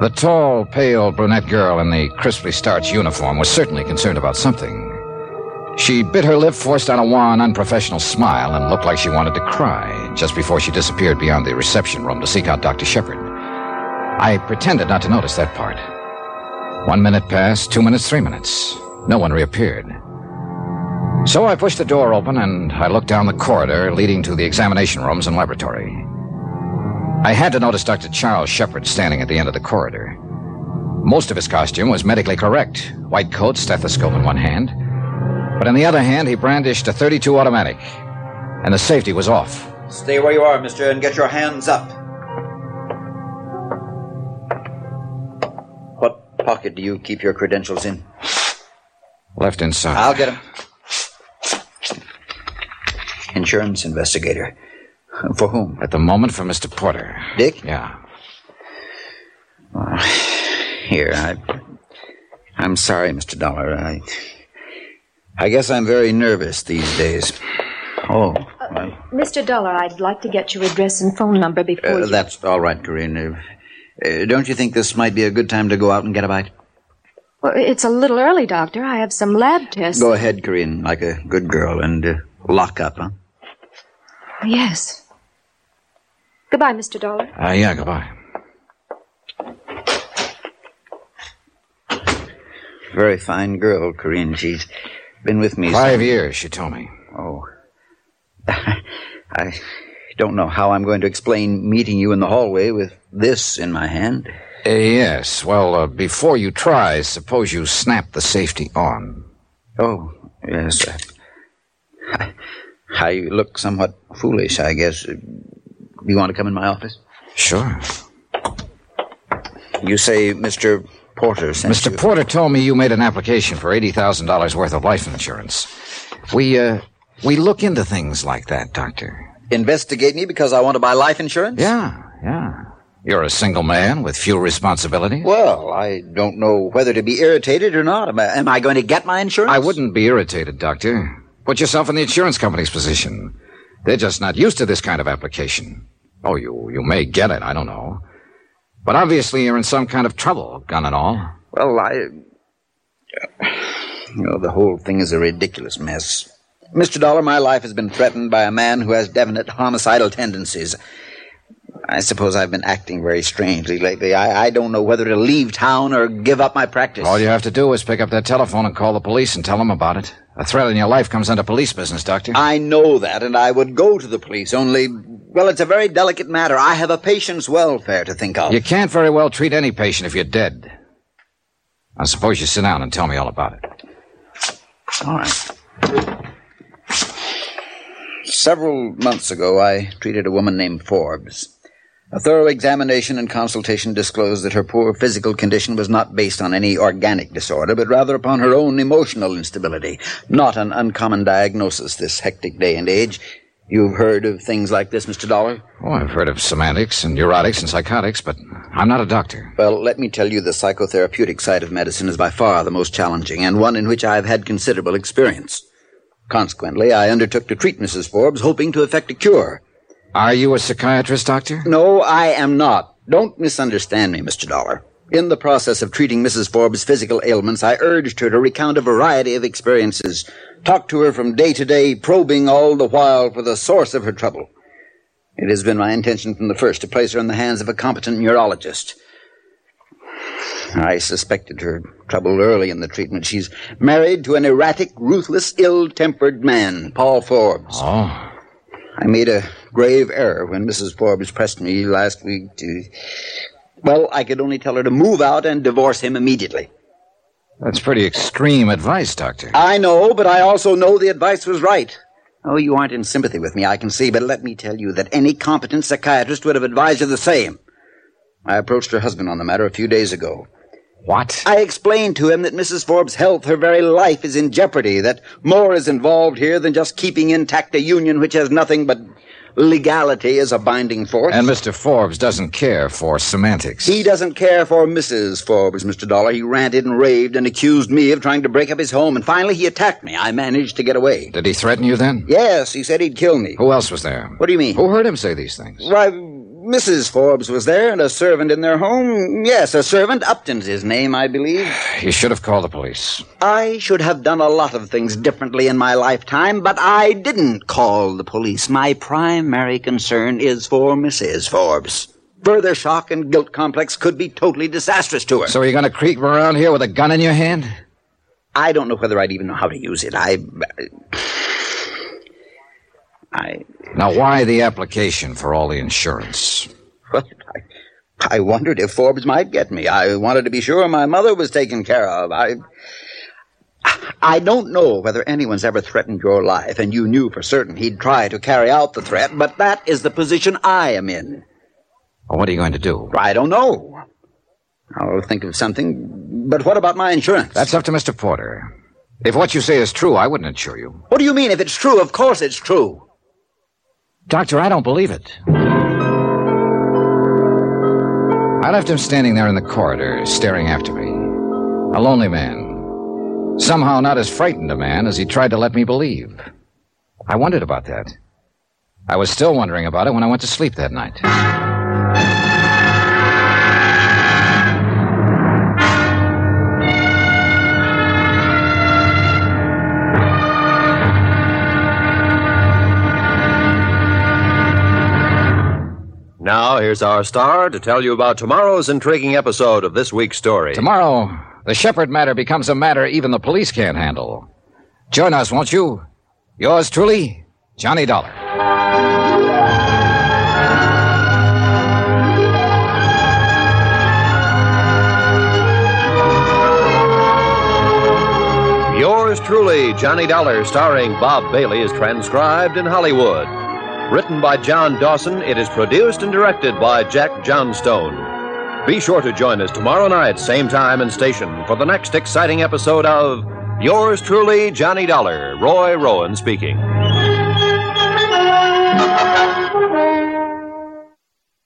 The tall, pale brunette girl in the crisply starched uniform was certainly concerned about something. She bit her lip, forced on a wan, unprofessional smile, and looked like she wanted to cry just before she disappeared beyond the reception room to seek out Dr. Shepherd. I pretended not to notice that part. One minute passed, two minutes, three minutes. No one reappeared. So I pushed the door open and I looked down the corridor leading to the examination rooms and laboratory. I had to notice Dr. Charles Shepherd standing at the end of the corridor. Most of his costume was medically correct white coat, stethoscope in one hand. But in the other hand, he brandished a 32 automatic, and the safety was off. Stay where you are, mister, and get your hands up. Pocket do you keep your credentials in? Left inside. I'll get them. Insurance investigator. For whom? At the moment, for Mr. Porter. Dick? Yeah. Uh, here, I. I'm sorry, Mr. Dollar. I. I guess I'm very nervous these days. Oh, well, Mr. Dollar, I'd like to get your address and phone number before uh, you... that's all right, Corinne. Uh, don't you think this might be a good time to go out and get a bite? Well, it's a little early, Doctor. I have some lab tests. Go ahead, Corinne, like a good girl, and uh, lock up, huh? Yes. Goodbye, Mr. Dollar. Uh, yeah, goodbye. Very fine girl, Corinne. She's been with me Five some- years, she told me. Oh. I don't know how I'm going to explain meeting you in the hallway with this in my hand. Uh, yes. Well, uh, before you try, suppose you snap the safety on. Oh, yes. uh, I look somewhat foolish, I guess. Do you want to come in my office? Sure. You say Mr. Porter sent Mr. you. Porter told me you made an application for $80,000 worth of life insurance. We, uh, we look into things like that, Doctor. Investigate me because I want to buy life insurance? Yeah, yeah. You're a single man with few responsibilities. Well, I don't know whether to be irritated or not. Am I, am I going to get my insurance? I wouldn't be irritated, Doctor. Put yourself in the insurance company's position. They're just not used to this kind of application. Oh, you, you may get it, I don't know. But obviously you're in some kind of trouble, gun and all. Well, I. You know, the whole thing is a ridiculous mess. Mr. Dollar, my life has been threatened by a man who has definite homicidal tendencies. I suppose I've been acting very strangely lately. I, I don't know whether to leave town or give up my practice. All you have to do is pick up that telephone and call the police and tell them about it. A threat in your life comes under police business, Doctor. I know that, and I would go to the police, only, well, it's a very delicate matter. I have a patient's welfare to think of. You can't very well treat any patient if you're dead. I suppose you sit down and tell me all about it. All right. Several months ago, I treated a woman named Forbes. A thorough examination and consultation disclosed that her poor physical condition was not based on any organic disorder, but rather upon her own emotional instability. Not an uncommon diagnosis this hectic day and age. You've heard of things like this, Mr. Dollar? Oh, I've heard of semantics and neurotics and psychotics, but I'm not a doctor. Well, let me tell you the psychotherapeutic side of medicine is by far the most challenging, and one in which I've had considerable experience. Consequently, I undertook to treat Mrs. Forbes, hoping to effect a cure. Are you a psychiatrist, Doctor? No, I am not. Don't misunderstand me, Mr. Dollar. In the process of treating Mrs. Forbes' physical ailments, I urged her to recount a variety of experiences, talk to her from day to day, probing all the while for the source of her trouble. It has been my intention from the first to place her in the hands of a competent neurologist. I suspected her trouble early in the treatment. She's married to an erratic, ruthless, ill-tempered man, Paul Forbes. Oh. I made a grave error when Mrs. Forbes pressed me last week to. Well, I could only tell her to move out and divorce him immediately. That's pretty extreme advice, Doctor. I know, but I also know the advice was right. Oh, you aren't in sympathy with me, I can see, but let me tell you that any competent psychiatrist would have advised you the same. I approached her husband on the matter a few days ago. What? I explained to him that Mrs. Forbes' health, her very life, is in jeopardy, that more is involved here than just keeping intact a union which has nothing but legality as a binding force. And Mr. Forbes doesn't care for semantics. He doesn't care for Mrs. Forbes, Mr. Dollar. He ranted and raved and accused me of trying to break up his home, and finally he attacked me. I managed to get away. Did he threaten you then? Yes, he said he'd kill me. Who else was there? What do you mean? Who heard him say these things? Why, Mrs. Forbes was there, and a servant in their home. Yes, a servant. Upton's his name, I believe. You should have called the police. I should have done a lot of things differently in my lifetime, but I didn't call the police. My primary concern is for Mrs. Forbes. Further shock and guilt complex could be totally disastrous to her. So are you're going to creep around here with a gun in your hand? I don't know whether I'd even know how to use it. I. I. Now, why the application for all the insurance? Well, I, I wondered if Forbes might get me. I wanted to be sure my mother was taken care of. I. I don't know whether anyone's ever threatened your life, and you knew for certain he'd try to carry out the threat, but that is the position I am in. Well, what are you going to do? I don't know. I'll think of something. But what about my insurance? That's up to Mr. Porter. If what you say is true, I wouldn't insure you. What do you mean? If it's true, of course it's true. Doctor, I don't believe it. I left him standing there in the corridor, staring after me. A lonely man. Somehow not as frightened a man as he tried to let me believe. I wondered about that. I was still wondering about it when I went to sleep that night. Now, here's our star to tell you about tomorrow's intriguing episode of this week's story. Tomorrow, the Shepherd matter becomes a matter even the police can't handle. Join us, won't you? Yours truly, Johnny Dollar. Yours truly, Johnny Dollar, starring Bob Bailey, is transcribed in Hollywood. Written by John Dawson, it is produced and directed by Jack Johnstone. Be sure to join us tomorrow night, same time and station, for the next exciting episode of Yours truly, Johnny Dollar, Roy Rowan speaking.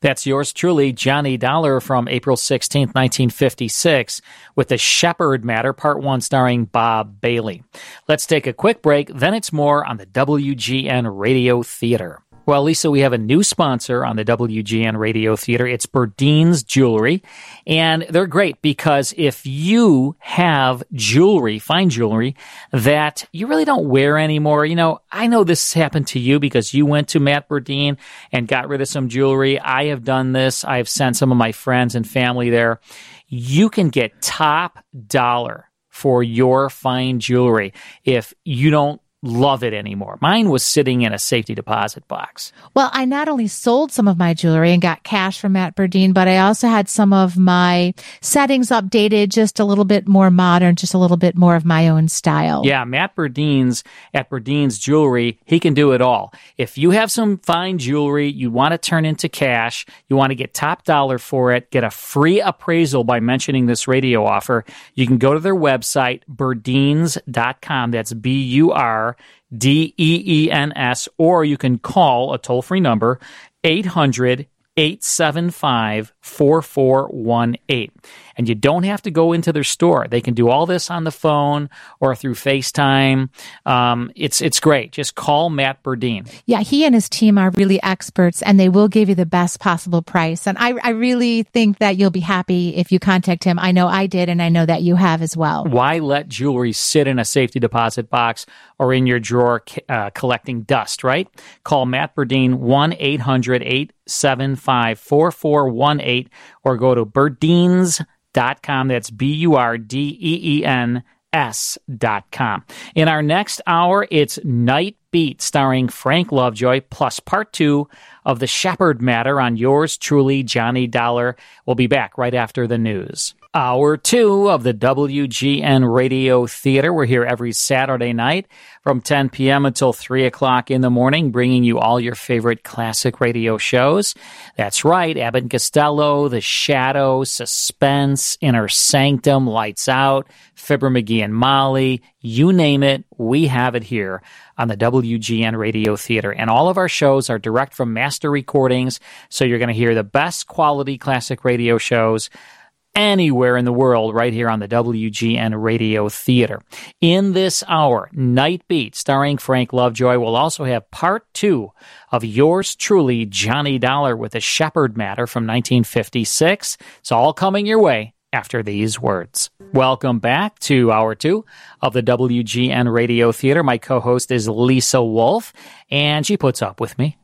That's yours truly, Johnny Dollar from April 16th, 1956, with the Shepherd Matter, Part 1, starring Bob Bailey. Let's take a quick break, then it's more on the WGN Radio Theater. Well, Lisa, we have a new sponsor on the WGN Radio Theater. It's Burdeen's Jewelry. And they're great because if you have jewelry, fine jewelry, that you really don't wear anymore, you know, I know this happened to you because you went to Matt Burdeen and got rid of some jewelry. I have done this. I've sent some of my friends and family there. You can get top dollar for your fine jewelry if you don't love it anymore. Mine was sitting in a safety deposit box. Well, I not only sold some of my jewelry and got cash from Matt Burdeen, but I also had some of my settings updated just a little bit more modern, just a little bit more of my own style. Yeah, Matt Burdeen's at Burdeen's Jewelry, he can do it all. If you have some fine jewelry you want to turn into cash, you want to get top dollar for it, get a free appraisal by mentioning this radio offer, you can go to their website, burdeens.com. That's B U R D E E N S, or you can call a toll free number, 800 875 4418. And you don't have to go into their store. They can do all this on the phone or through FaceTime. Um, it's, it's great. Just call Matt Burdeen. Yeah, he and his team are really experts and they will give you the best possible price. And I, I really think that you'll be happy if you contact him. I know I did, and I know that you have as well. Why let jewelry sit in a safety deposit box or in your drawer uh, collecting dust, right? Call Matt Burdeen 1 800 875 4418 or go to burdeens.com. That's B U R D E E N S.com. In our next hour, it's Night Beat starring Frank Lovejoy plus part two of The Shepherd Matter on yours truly, Johnny Dollar. We'll be back right after the news. Hour two of the WGN Radio Theater. We're here every Saturday night from 10 p.m. until 3 o'clock in the morning, bringing you all your favorite classic radio shows. That's right, Abbott and Costello, The Shadow, Suspense, Inner Sanctum, Lights Out, Fibber McGee and Molly, you name it, we have it here on the WGN Radio Theater. And all of our shows are direct from master recordings, so you're going to hear the best quality classic radio shows anywhere in the world right here on the WGN Radio Theater. In this hour, Night Beat, starring Frank Lovejoy, will also have part two of yours truly, Johnny Dollar, with the Shepherd Matter from 1956. It's all coming your way after these words. Welcome back to hour two of the WGN Radio Theater. My co host is Lisa Wolf, and she puts up with me.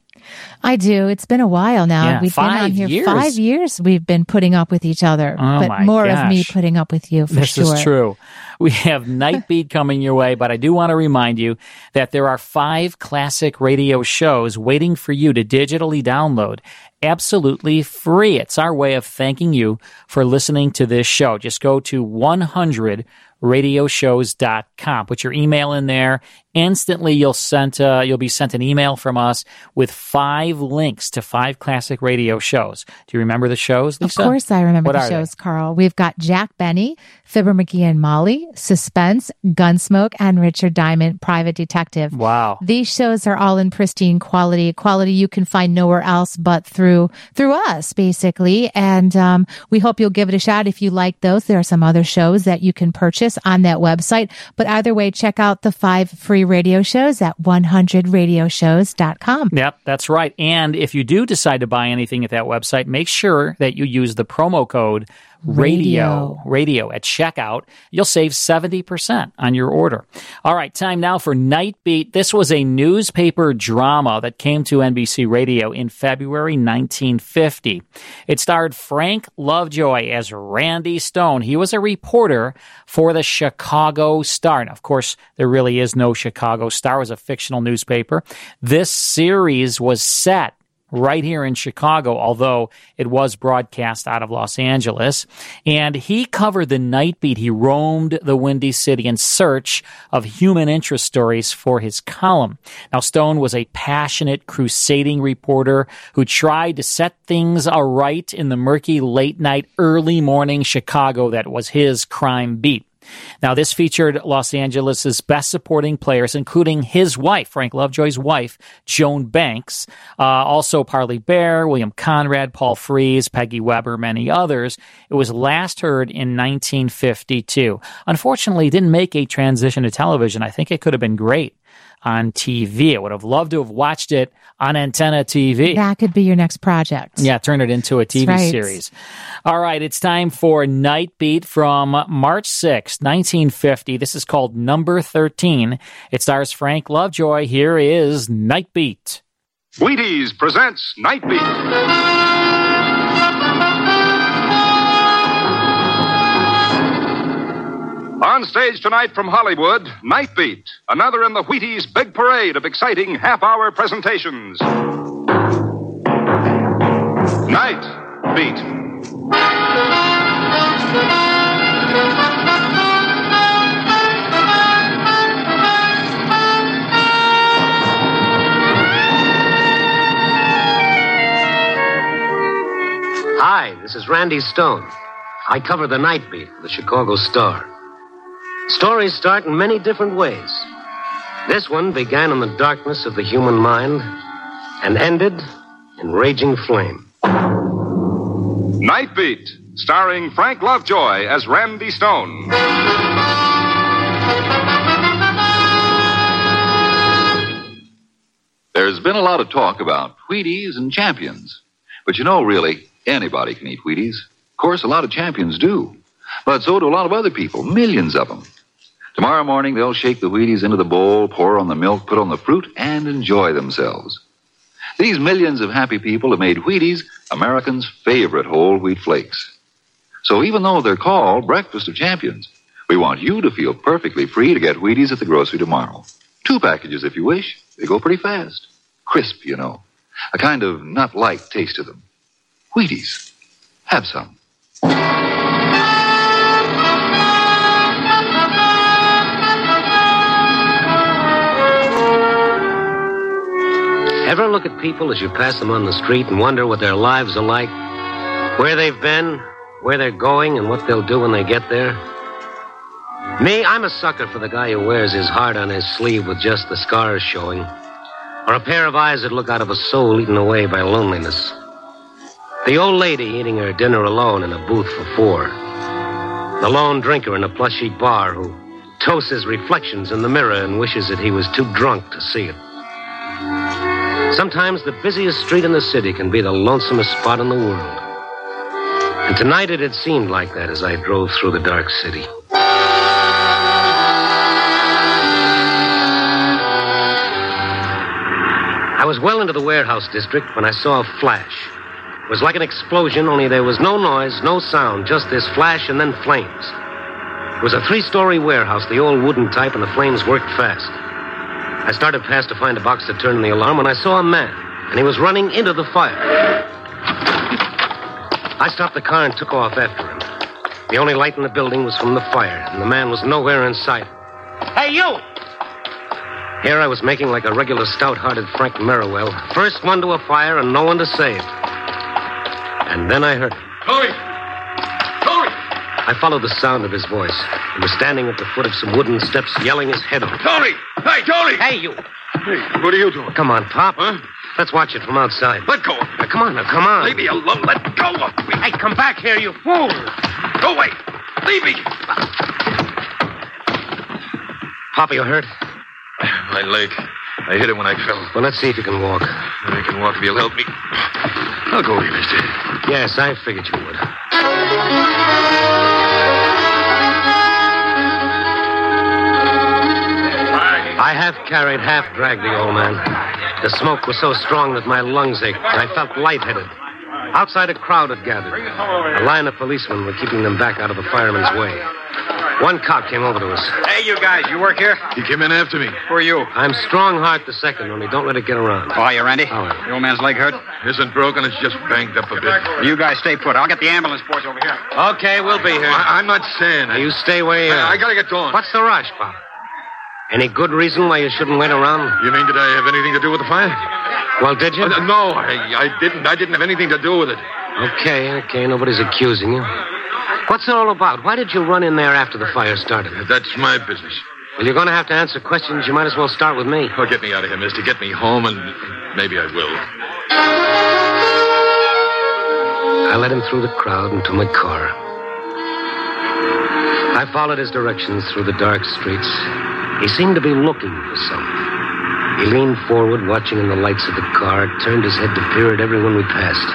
I do. It's been a while now. Yeah, we've been on here years. five years. We've been putting up with each other, Oh but more of me putting up with you for this sure. is true. We have Night Beat coming your way, but I do want to remind you that there are five classic radio shows waiting for you to digitally download absolutely free. It's our way of thanking you for listening to this show. Just go to 100 radioshows.com. Put your email in there. Instantly, you'll sent uh, you'll be sent an email from us with five links to five classic radio shows. Do you remember the shows, Of course, I remember What the are they? shows, Carl. We've got Jack Benny, Fibber McGee and Molly, Suspense, Gunsmoke, and Richard Diamond, Private Detective. Wow. These shows are all in pristine quality, quality you can find nowhere else but through through us, basically. And um, we hope you'll give it a shot if you like those. There are some other shows that you can purchase on that website. But either way, check out the five free radio shows at 100radioshows.com. Yep, that's right. And if you do decide to buy anything at that website, make sure that you use the promo code radio radio at checkout. You'll save 70% on your order. All right, time now for Night Beat. This was a newspaper drama that came to NBC Radio in February 1950. It starred Frank Lovejoy as Randy Stone. He was a reporter for the Chicago Star. Now, of course, there really is no Chicago Star. It was a fictional newspaper. This series was set right here in Chicago, although it was broadcast out of Los Angeles. And he covered the night beat. He roamed the Windy City in search of human interest stories for his column. Now, Stone was a passionate, crusading reporter who tried to set things aright in the murky, late night, early morning Chicago that was his crime beat. Now, this featured Los Angeles' best supporting players, including his wife, Frank Lovejoy's wife, Joan Banks, uh, also Parley Baer, William Conrad, Paul Frees, Peggy Webber, many others. It was last heard in 1952. Unfortunately, didn't make a transition to television. I think it could have been great on TV. I would have loved to have watched it on antenna TV. That could be your next project. Yeah, turn it into a TV right. series. All right, it's time for Night Beat from March 6, 1950. This is called Number 13. It stars Frank Lovejoy. Here is Night Beat. Wheaties presents Night Beat. On stage tonight from Hollywood, Nightbeat, another in the Wheaties big parade of exciting half hour presentations. Nightbeat. Hi, this is Randy Stone. I cover the night beat for the Chicago Star. Stories start in many different ways. This one began in the darkness of the human mind and ended in raging flame. Night Beat, starring Frank Lovejoy as Randy Stone. There's been a lot of talk about Wheaties and champions. But you know, really, anybody can eat Wheaties. Of course, a lot of champions do. But so do a lot of other people, millions of them. Tomorrow morning, they'll shake the Wheaties into the bowl, pour on the milk, put on the fruit, and enjoy themselves. These millions of happy people have made Wheaties Americans' favorite whole wheat flakes. So even though they're called Breakfast of Champions, we want you to feel perfectly free to get Wheaties at the grocery tomorrow. Two packages if you wish. They go pretty fast. Crisp, you know. A kind of nut-like taste to them. Wheaties. Have some. Ever look at people as you pass them on the street and wonder what their lives are like? Where they've been, where they're going, and what they'll do when they get there? Me, I'm a sucker for the guy who wears his heart on his sleeve with just the scars showing. Or a pair of eyes that look out of a soul eaten away by loneliness. The old lady eating her dinner alone in a booth for four. The lone drinker in a plushy bar who toasts his reflections in the mirror and wishes that he was too drunk to see it. Sometimes the busiest street in the city can be the lonesomest spot in the world. And tonight it had seemed like that as I drove through the dark city. I was well into the warehouse district when I saw a flash. It was like an explosion, only there was no noise, no sound, just this flash and then flames. It was a three story warehouse, the old wooden type, and the flames worked fast. I started past to find a box to turn the alarm when I saw a man, and he was running into the fire. I stopped the car and took off after him. The only light in the building was from the fire, and the man was nowhere in sight. Hey, you! Here I was making like a regular stout hearted Frank Merriwell. First one to a fire and no one to save. And then I heard. Tony! Tony! I followed the sound of his voice. He was standing at the foot of some wooden steps, yelling his head off. Tony! Hey, Tony! Hey, you! Hey, what are you doing? Come on, Pop. Huh? Let's watch it from outside. Let go of me. Now, come on, now, come on. Leave me alone. Let go of me. Hey, come back here, you fool! Go away. Leave me. Pop, you hurt? My leg. I hit it when I fell. Well, let's see if you can walk. I can walk if you'll help me. I'll go with you, mister. Yes, I figured you would. I half carried, half dragged the old man. The smoke was so strong that my lungs ached. I felt lightheaded. Outside, a crowd had gathered. A line of policemen were keeping them back out of the fireman's way. One cop came over to us. Hey, you guys, you work here? He came in after me. Who are you? I'm Strongheart the second, only don't let it get around. Oh, you Randy? Oh, The old man's leg hurt? Isn't broken, it's just banged up a bit. You guys stay put. I'll get the ambulance boys over here. Okay, we'll be here. I, am not saying. Now, you stay where you are. I, I gotta get going. What's the rush, Pop? Any good reason why you shouldn't wait around? You mean did I have anything to do with the fire? Well, did you? Uh, no, I, I didn't. I didn't have anything to do with it. Okay, okay. Nobody's accusing you. What's it all about? Why did you run in there after the fire started? That's my business. Well, you're going to have to answer questions. You might as well start with me. Oh, get me out of here, mister. Get me home, and maybe I will. I led him through the crowd into my car. I followed his directions through the dark streets. He seemed to be looking for something. He leaned forward, watching in the lights of the car, turned his head to peer at everyone we passed.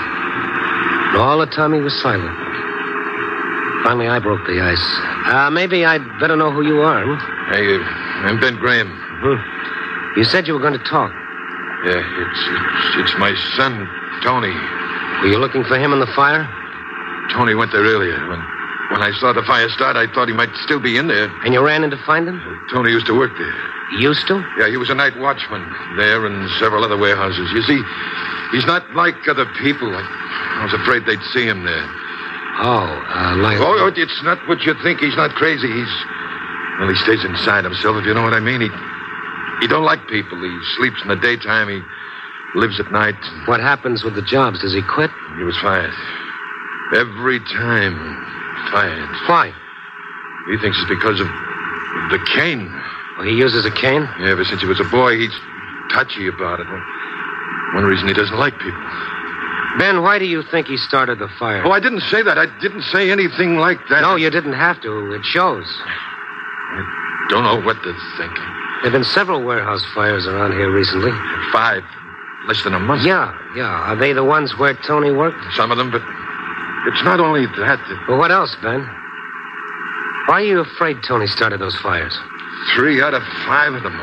And all the time he was silent. Finally, I broke the ice. Uh, maybe I'd better know who you are. Hmm? Hey, uh, I'm Ben Graham. Hmm. You said you were going to talk. Yeah, it's, it's it's my son, Tony. Were you looking for him in the fire? Tony went there earlier. When when I saw the fire start, I thought he might still be in there. And you ran in to find him? Tony used to work there. Used to? Yeah, he was a night watchman there and several other warehouses. You see, he's not like other people. I, was afraid they'd see him there. Oh, uh, like. Oh, it's not what you think. He's not crazy. He's. Well, he stays inside himself, if you know what I mean. He. He don't like people. He sleeps in the daytime. He lives at night. What happens with the jobs? Does he quit? He was fired. Every time. Fired. Why? He thinks it's because of the cane. Well, he uses a cane? Yeah, ever since he was a boy, he's touchy about it. One reason he doesn't like people. Ben, why do you think he started the fire? Oh, I didn't say that. I didn't say anything like that. No, you didn't have to. It shows. I don't know what to think. There have been several warehouse fires around here recently. Five. Less than a month. Yeah, yeah. Are they the ones where Tony worked? Some of them, but it's not only that. Well, what else, Ben? Why are you afraid Tony started those fires? Three out of five of them.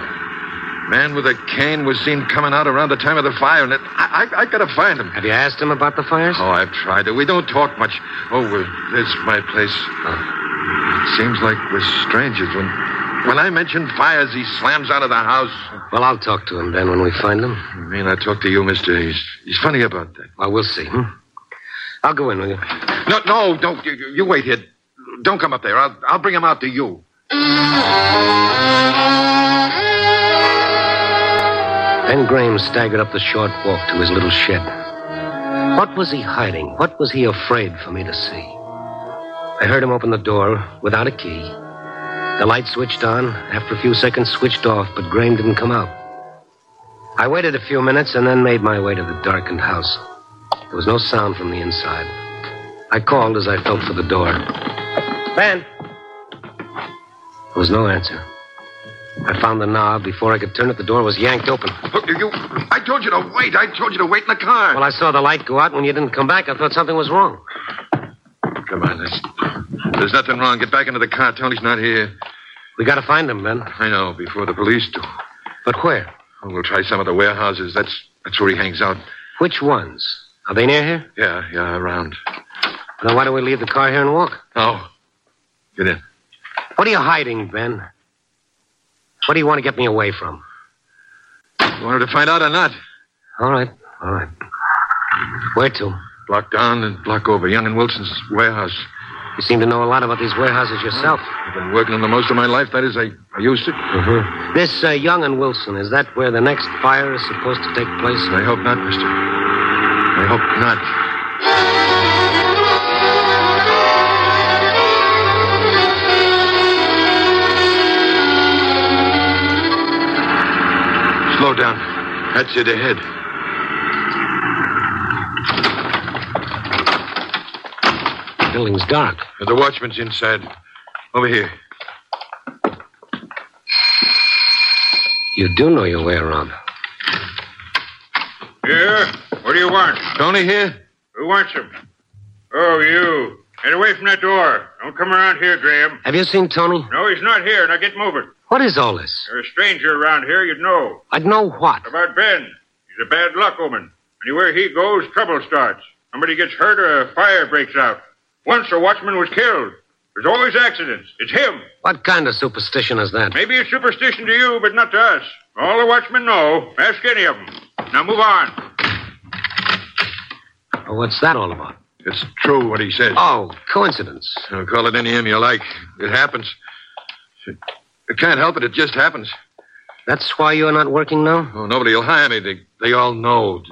Man with a cane was seen coming out around the time of the fire, and it, I, I, I gotta find him. Have you asked him about the fires? Oh, I've tried to. We don't talk much. Oh, uh, this my place. It seems like we're strangers. When, when I mention fires, he slams out of the house. Well, I'll talk to him then when we find him. I mean, I talk to you, mister. He's, he's funny about that. Well, we'll see. Hmm? I'll go in with you. No, no, don't. You, you wait here. Don't come up there. I'll, I'll bring him out to you. Ben Graham staggered up the short walk to his little shed. What was he hiding? What was he afraid for me to see? I heard him open the door without a key. The light switched on, after a few seconds switched off, but Graham didn't come out. I waited a few minutes and then made my way to the darkened house. There was no sound from the inside. I called as I felt for the door. Ben! There was no answer. I found the knob. Before I could turn it, the door was yanked open. Oh, you, you, I told you to wait. I told you to wait in the car. Well, I saw the light go out. When you didn't come back, I thought something was wrong. Come on. There's, there's nothing wrong. Get back into the car. Tony's not here. We gotta find him, Ben. I know, before the police do. But where? Oh, we'll try some of the warehouses. That's that's where he hangs out. Which ones? Are they near here? Yeah, yeah, around. Then why don't we leave the car here and walk? Oh. Get in. What are you hiding, Ben? What do you want to get me away from? You wanted to find out or not? All right, all right. Where to? Block down and block over. Young and Wilson's warehouse. You seem to know a lot about these warehouses yourself. I've been working on them most of my life. That is, I, I used to. Mm-hmm. This uh, Young and Wilson, is that where the next fire is supposed to take place? I hope not, mister. I hope not. Slow down. That's it ahead. The building's dark. The watchman's inside. Over here. You do know your way around. Here? What do you want? Tony here? Who wants him? Oh, you. Get away from that door. Don't come around here, Graham. Have you seen Tony? No, he's not here. Now get moving. What is all this? You're a stranger around here, you'd know. I'd know what? About Ben. He's a bad luck omen. Anywhere he goes, trouble starts. Somebody gets hurt or a fire breaks out. Once a watchman was killed. There's always accidents. It's him. What kind of superstition is that? Maybe it's superstition to you, but not to us. All the watchmen know. Ask any of them. Now move on. What's that all about? It's true what he said. Oh, coincidence. Know, call it any name you like. It happens. It can't help it. It just happens. That's why you're not working now? Oh, nobody will hire me. They, they all know.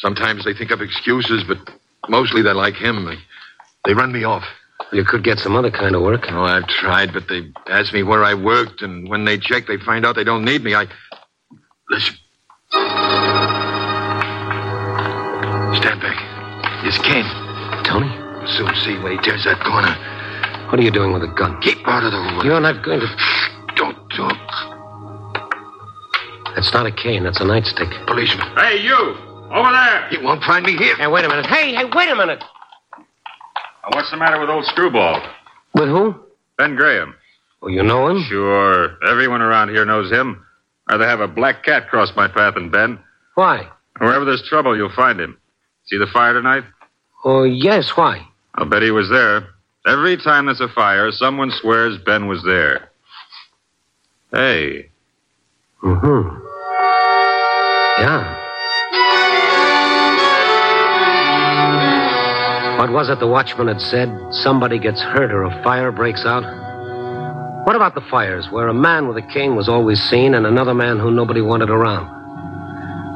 Sometimes they think up excuses, but mostly they're like him. They, they run me off. You could get some other kind of work. Oh, I've tried, but they ask me where I worked, and when they check, they find out they don't need me. I. Listen. Stand back. It's Ken. Tony? You'll soon see when he turns that corner. What are you doing with a gun? Keep out of the way. You're not going to. Don't talk. That's not a cane. That's a nightstick. Policeman. Hey, you! Over there! You won't find me here. Hey, wait a minute. Hey, hey, wait a minute. Now, what's the matter with old Screwball? With who? Ben Graham. Oh, you know him? Sure. Everyone around here knows him. Rather have a black cat cross my path than Ben. Why? Wherever there's trouble, you'll find him. See the fire tonight? Oh, yes. Why? I'll bet he was there. Every time there's a fire, someone swears Ben was there. Hey. Mm-hmm. Yeah. What was it the watchman had said? Somebody gets hurt or a fire breaks out? What about the fires where a man with a cane was always seen and another man who nobody wanted around?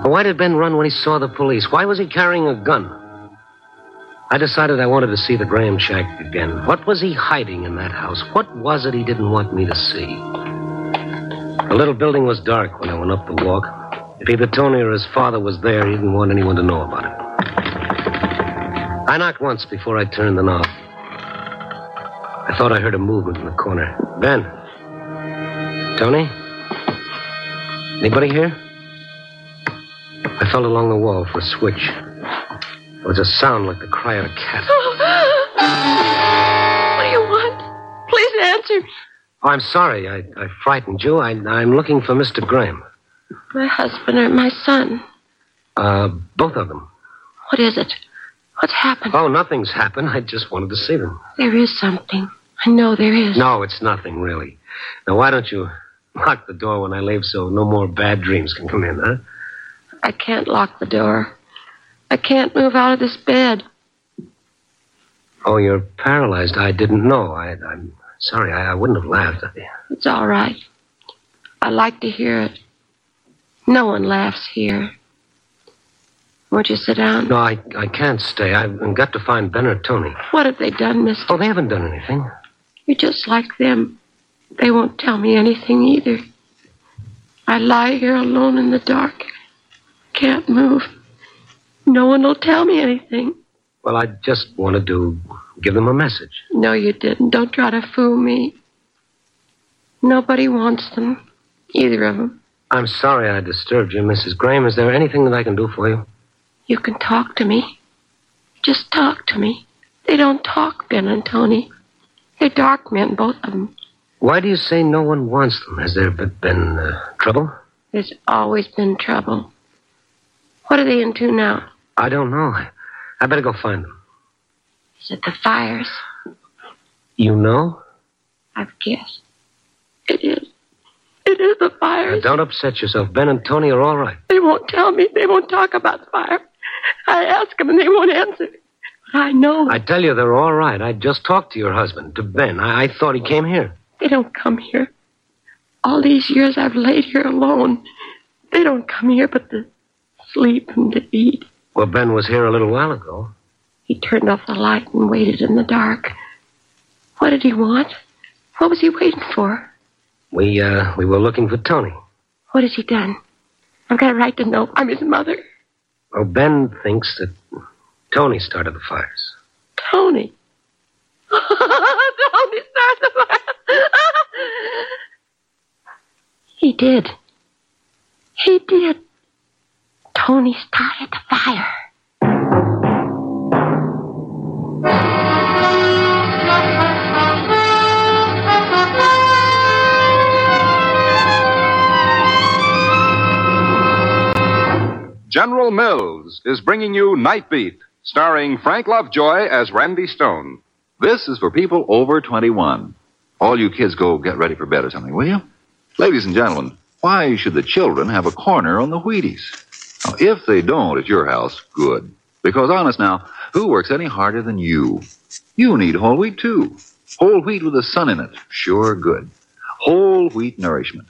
Why did Ben run when he saw the police? Why was he carrying a gun? I decided I wanted to see the Graham shack again. What was he hiding in that house? What was it he didn't want me to see? The little building was dark when I went up the walk. If either Tony or his father was there, he didn't want anyone to know about it. I knocked once before I turned the knob. I thought I heard a movement in the corner. Ben. Tony? Anybody here? I felt along the wall for a switch. There was a sound like the cry of a cat. What do you want? Please answer me. Oh, I'm sorry. I, I frightened you. I, I'm looking for Mr. Graham. My husband or my son. Uh, both of them. What is it? What's happened? Oh, nothing's happened. I just wanted to see them. There is something. I know there is. No, it's nothing, really. Now, why don't you lock the door when I leave so no more bad dreams can come in, huh? I can't lock the door. I can't move out of this bed. Oh, you're paralyzed. I didn't know. I, I'm sorry. I, I wouldn't have laughed at you. It's all right. I like to hear it. No one laughs here. Won't you sit down? No, I, I can't stay. I've got to find Ben or Tony. What have they done, mister? Oh, they haven't done anything. You're just like them. They won't tell me anything either. I lie here alone in the dark. Can't move. No one will tell me anything. Well, I just wanted to give them a message. No, you didn't. Don't try to fool me. Nobody wants them. Either of them. I'm sorry I disturbed you, Mrs. Graham. Is there anything that I can do for you? You can talk to me. Just talk to me. They don't talk, Ben and Tony. They're dark men, both of them. Why do you say no one wants them? Has there be- been uh, trouble? There's always been trouble. What are they into now? I don't know. I better go find them. Is it the fires? You know? I've guessed. It is. It is the Now, fires. don't upset yourself. Ben and Tony are all right. They won't tell me. They won't talk about the fire. I ask them and they won't answer. But I know I tell you, they're all right. I just talked to your husband, to Ben. I, I thought he came here. they don't come here. All these years I've laid here alone. They don't come here but to sleep and to eat. Well, Ben was here a little while ago. He turned off the light and waited in the dark. What did he want? What was he waiting for? We, uh, we were looking for Tony. What has he done? I've got a right to know. I'm his mother. Well, Ben thinks that Tony started the fires. Tony. Tony started the fire. he did. He did. Tony started the fire. General Mills is bringing you Night Beat, starring Frank Lovejoy as Randy Stone. This is for people over 21. All you kids go get ready for bed or something, will you? Ladies and gentlemen, why should the children have a corner on the Wheaties? Now, if they don't at your house, good. Because honest now, who works any harder than you? You need whole wheat too. Whole wheat with the sun in it. Sure good. Whole wheat nourishment.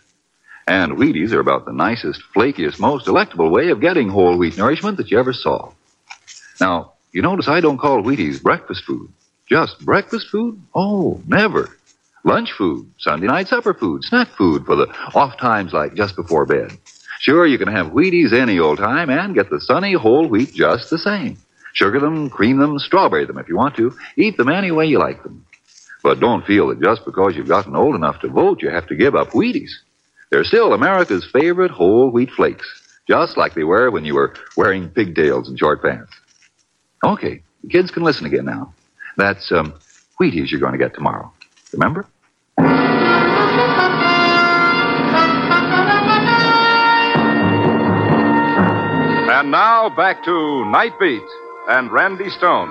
And Wheaties are about the nicest, flakiest, most delectable way of getting whole wheat nourishment that you ever saw. Now, you notice I don't call Wheaties breakfast food. Just breakfast food? Oh, never. Lunch food, Sunday night supper food, snack food for the off times like just before bed. Sure, you can have Wheaties any old time and get the sunny whole wheat just the same. Sugar them, cream them, strawberry them if you want to. Eat them any way you like them. But don't feel that just because you've gotten old enough to vote, you have to give up Wheaties. They're still America's favorite whole wheat flakes, just like they were when you were wearing pigtails and short pants. Okay, the kids can listen again now. That's um, Wheaties you're going to get tomorrow. Remember? And now back to Night Beat and Randy Stone.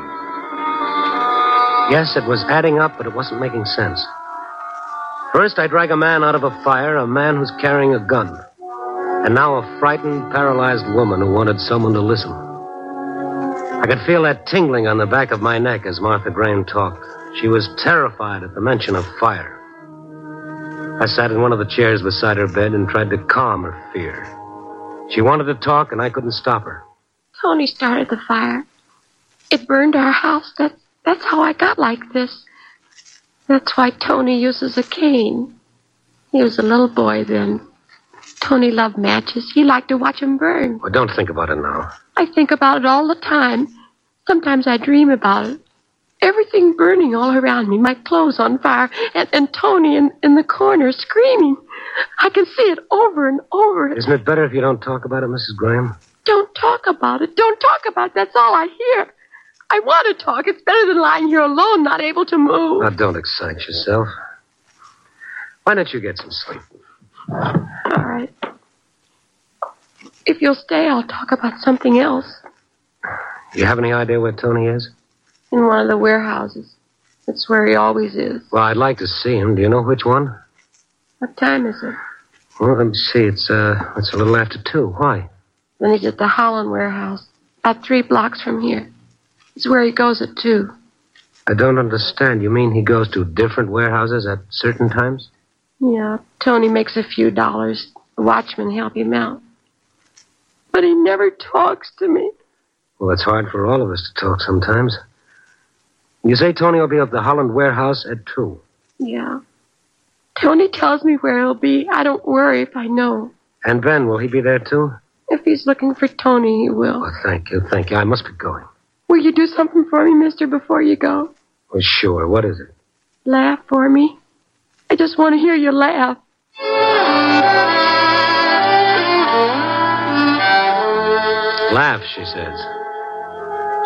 Yes, it was adding up, but it wasn't making sense. First, I drag a man out of a fire, a man who's carrying a gun. And now a frightened, paralyzed woman who wanted someone to listen. I could feel that tingling on the back of my neck as Martha Graham talked. She was terrified at the mention of fire. I sat in one of the chairs beside her bed and tried to calm her fear. She wanted to talk, and I couldn't stop her. Tony started the fire. It burned our house. That, that's how I got like this. That's why Tony uses a cane. He was a little boy then. Tony loved matches. He liked to watch 'em burn. Well, don't think about it now. I think about it all the time. Sometimes I dream about it. Everything burning all around me, my clothes on fire, and, and Tony in, in the corner screaming. I can see it over and over. Isn't it better if you don't talk about it, Mrs. Graham? Don't talk about it. Don't talk about it. That's all I hear. I want to talk. It's better than lying here alone, not able to move. Now, don't excite yourself. Why don't you get some sleep? All right. If you'll stay, I'll talk about something else. You have any idea where Tony is? In one of the warehouses. That's where he always is. Well, I'd like to see him. Do you know which one? What time is it? Well, let me see. It's uh, it's a little after two. Why? Then he's at the Holland warehouse, about three blocks from here. It's where he goes at two. I don't understand. You mean he goes to different warehouses at certain times? Yeah, Tony makes a few dollars. The watchmen help him out. But he never talks to me. Well, it's hard for all of us to talk sometimes. You say Tony will be at the Holland warehouse at two. Yeah. Tony tells me where he'll be. I don't worry if I know. And Ben, will he be there too? If he's looking for Tony, he will. Oh, thank you, thank you. I must be going. Will you do something for me, mister, before you go? Well, sure. What is it? Laugh for me. I just want to hear you laugh. Laugh, she says.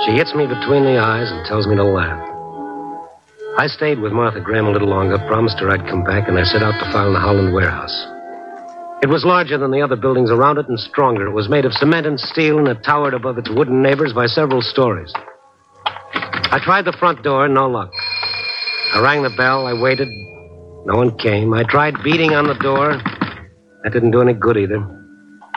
She hits me between the eyes and tells me to laugh. I stayed with Martha Graham a little longer, promised her I'd come back, and I set out to file in the Holland warehouse. It was larger than the other buildings around it and stronger. It was made of cement and steel, and it towered above its wooden neighbors by several stories. I tried the front door, no luck. I rang the bell, I waited. No one came. I tried beating on the door. That didn't do any good either.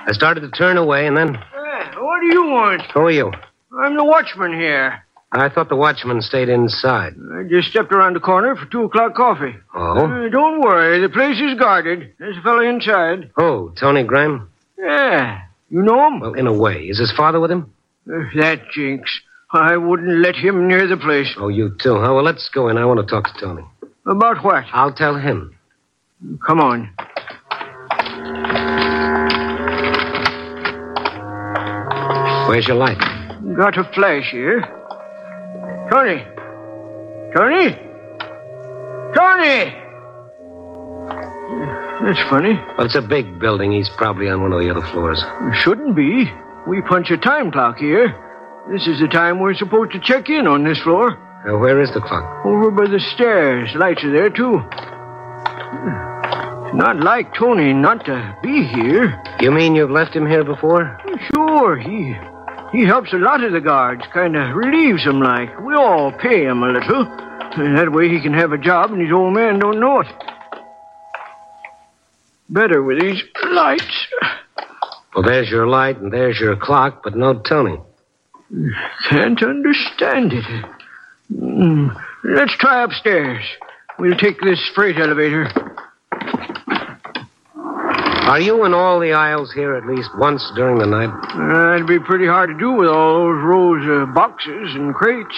I started to turn away, and then. Hey, what do you want? Who are you? I'm the watchman here. I thought the watchman stayed inside. I just stepped around the corner for two o'clock coffee. Oh? Uh, don't worry, the place is guarded. There's a fellow inside. Oh, Tony Graham? Yeah. You know him? Well, in a way. Is his father with him? Uh, that jinx. I wouldn't let him near the place. Oh, you too, huh? Well, let's go in. I want to talk to Tony. About what? I'll tell him. Come on. Where's your light? Got a flash here. Tony. Tony? Tony! That's funny. Well, it's a big building. He's probably on one of the other floors. Shouldn't be. We punch a time clock here. This is the time we're supposed to check in on this floor. Now, where is the clock? Over by the stairs. Lights are there, too. It's not like Tony not to be here. You mean you've left him here before? Sure, he he helps a lot of the guards, kind of relieves them like. We all pay him a little. And that way he can have a job and his old man don't know it. Better with these lights. Well, there's your light and there's your clock, but no Tony. Can't understand it. Mm, let's try upstairs. We'll take this freight elevator. Are you in all the aisles here at least once during the night? Uh, it'd be pretty hard to do with all those rows of boxes and crates.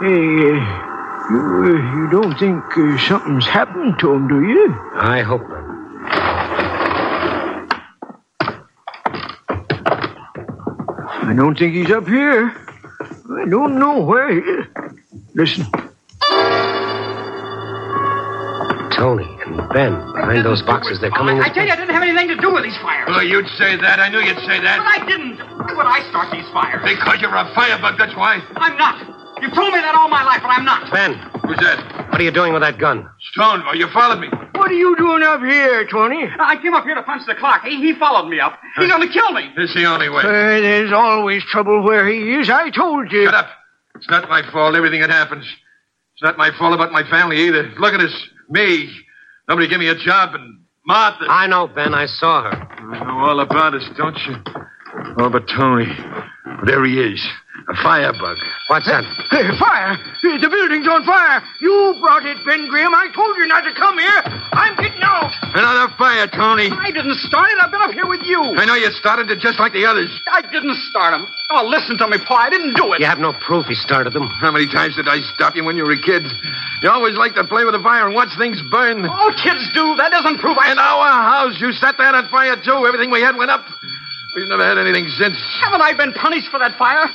Hey, uh, you, uh, you don't think uh, something's happened to him, do you? I hope not. I don't think he's up here. I don't know where he is. Listen. Tony Ben, behind those boxes, they're coming. I tell you, I didn't have anything to do with these fires. Oh, you'd say that. I knew you'd say that. But I didn't. Why would I start these fires? Because you're a firebug, that's why. I'm not. You've told me that all my life, but I'm not. Ben, Who's that? what are you doing with that gun? Stone, oh, you followed me. What are you doing up here, Tony? I came up here to punch the clock. He, he followed me up. He's going to kill me. It's the only way. Uh, there's always trouble where he is. I told you. Shut up. It's not my fault, everything that happens. It's not my fault about my family either. Look at us. Me. Nobody give me a job, and Martha. I know, Ben. I saw her. You know all about us, don't you? Oh, but Tony. There he is. A firebug. What's that? Hey, fire! Hey, The building's on fire! You brought it, Ben Graham. I told you not to come here. I'm getting out. Another fire, Tony. I didn't start it. I've been up here with you. I know you started it just like the others. I didn't start him. Oh, listen to me, Pa. I didn't do it. You have no proof he started them. How many times did I stop you when you were a kid? You always liked to play with the fire and watch things burn. All kids do. That doesn't prove I... In our house, you set that on fire, too. Everything we had went up. We've never had anything since. Haven't I been punished for that fire?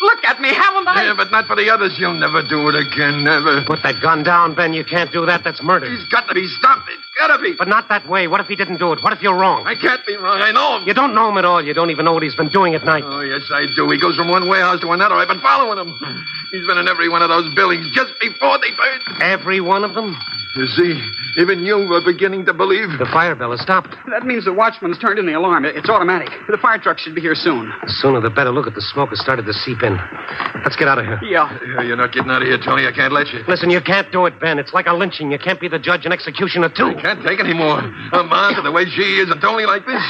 Look at me, haven't I? Yeah, but not for the others. You'll never do it again, never. Put that gun down, Ben. You can't do that. That's murder. He's got to be stopped. It's got to be. But not that way. What if he didn't do it? What if you're wrong? I can't be wrong. I know him. You don't know him at all. You don't even know what he's been doing at night. Oh, yes, I do. He goes from one warehouse to another. I've been following him. He's been in every one of those buildings just before they burned. Every one of them? You see, even you were beginning to believe. The fire bell has stopped. That means the watchman's turned in the alarm. It's automatic. The fire truck should be here soon. The sooner the better. Look at the smoke has started to seep in. Let's get out of here. Yeah. Yeah, You're not getting out of here, Tony. I can't let you. Listen, you can't do it, Ben. It's like a lynching. You can't be the judge and executioner, too. I can't take any more. A Martha, the way she is, and Tony like this.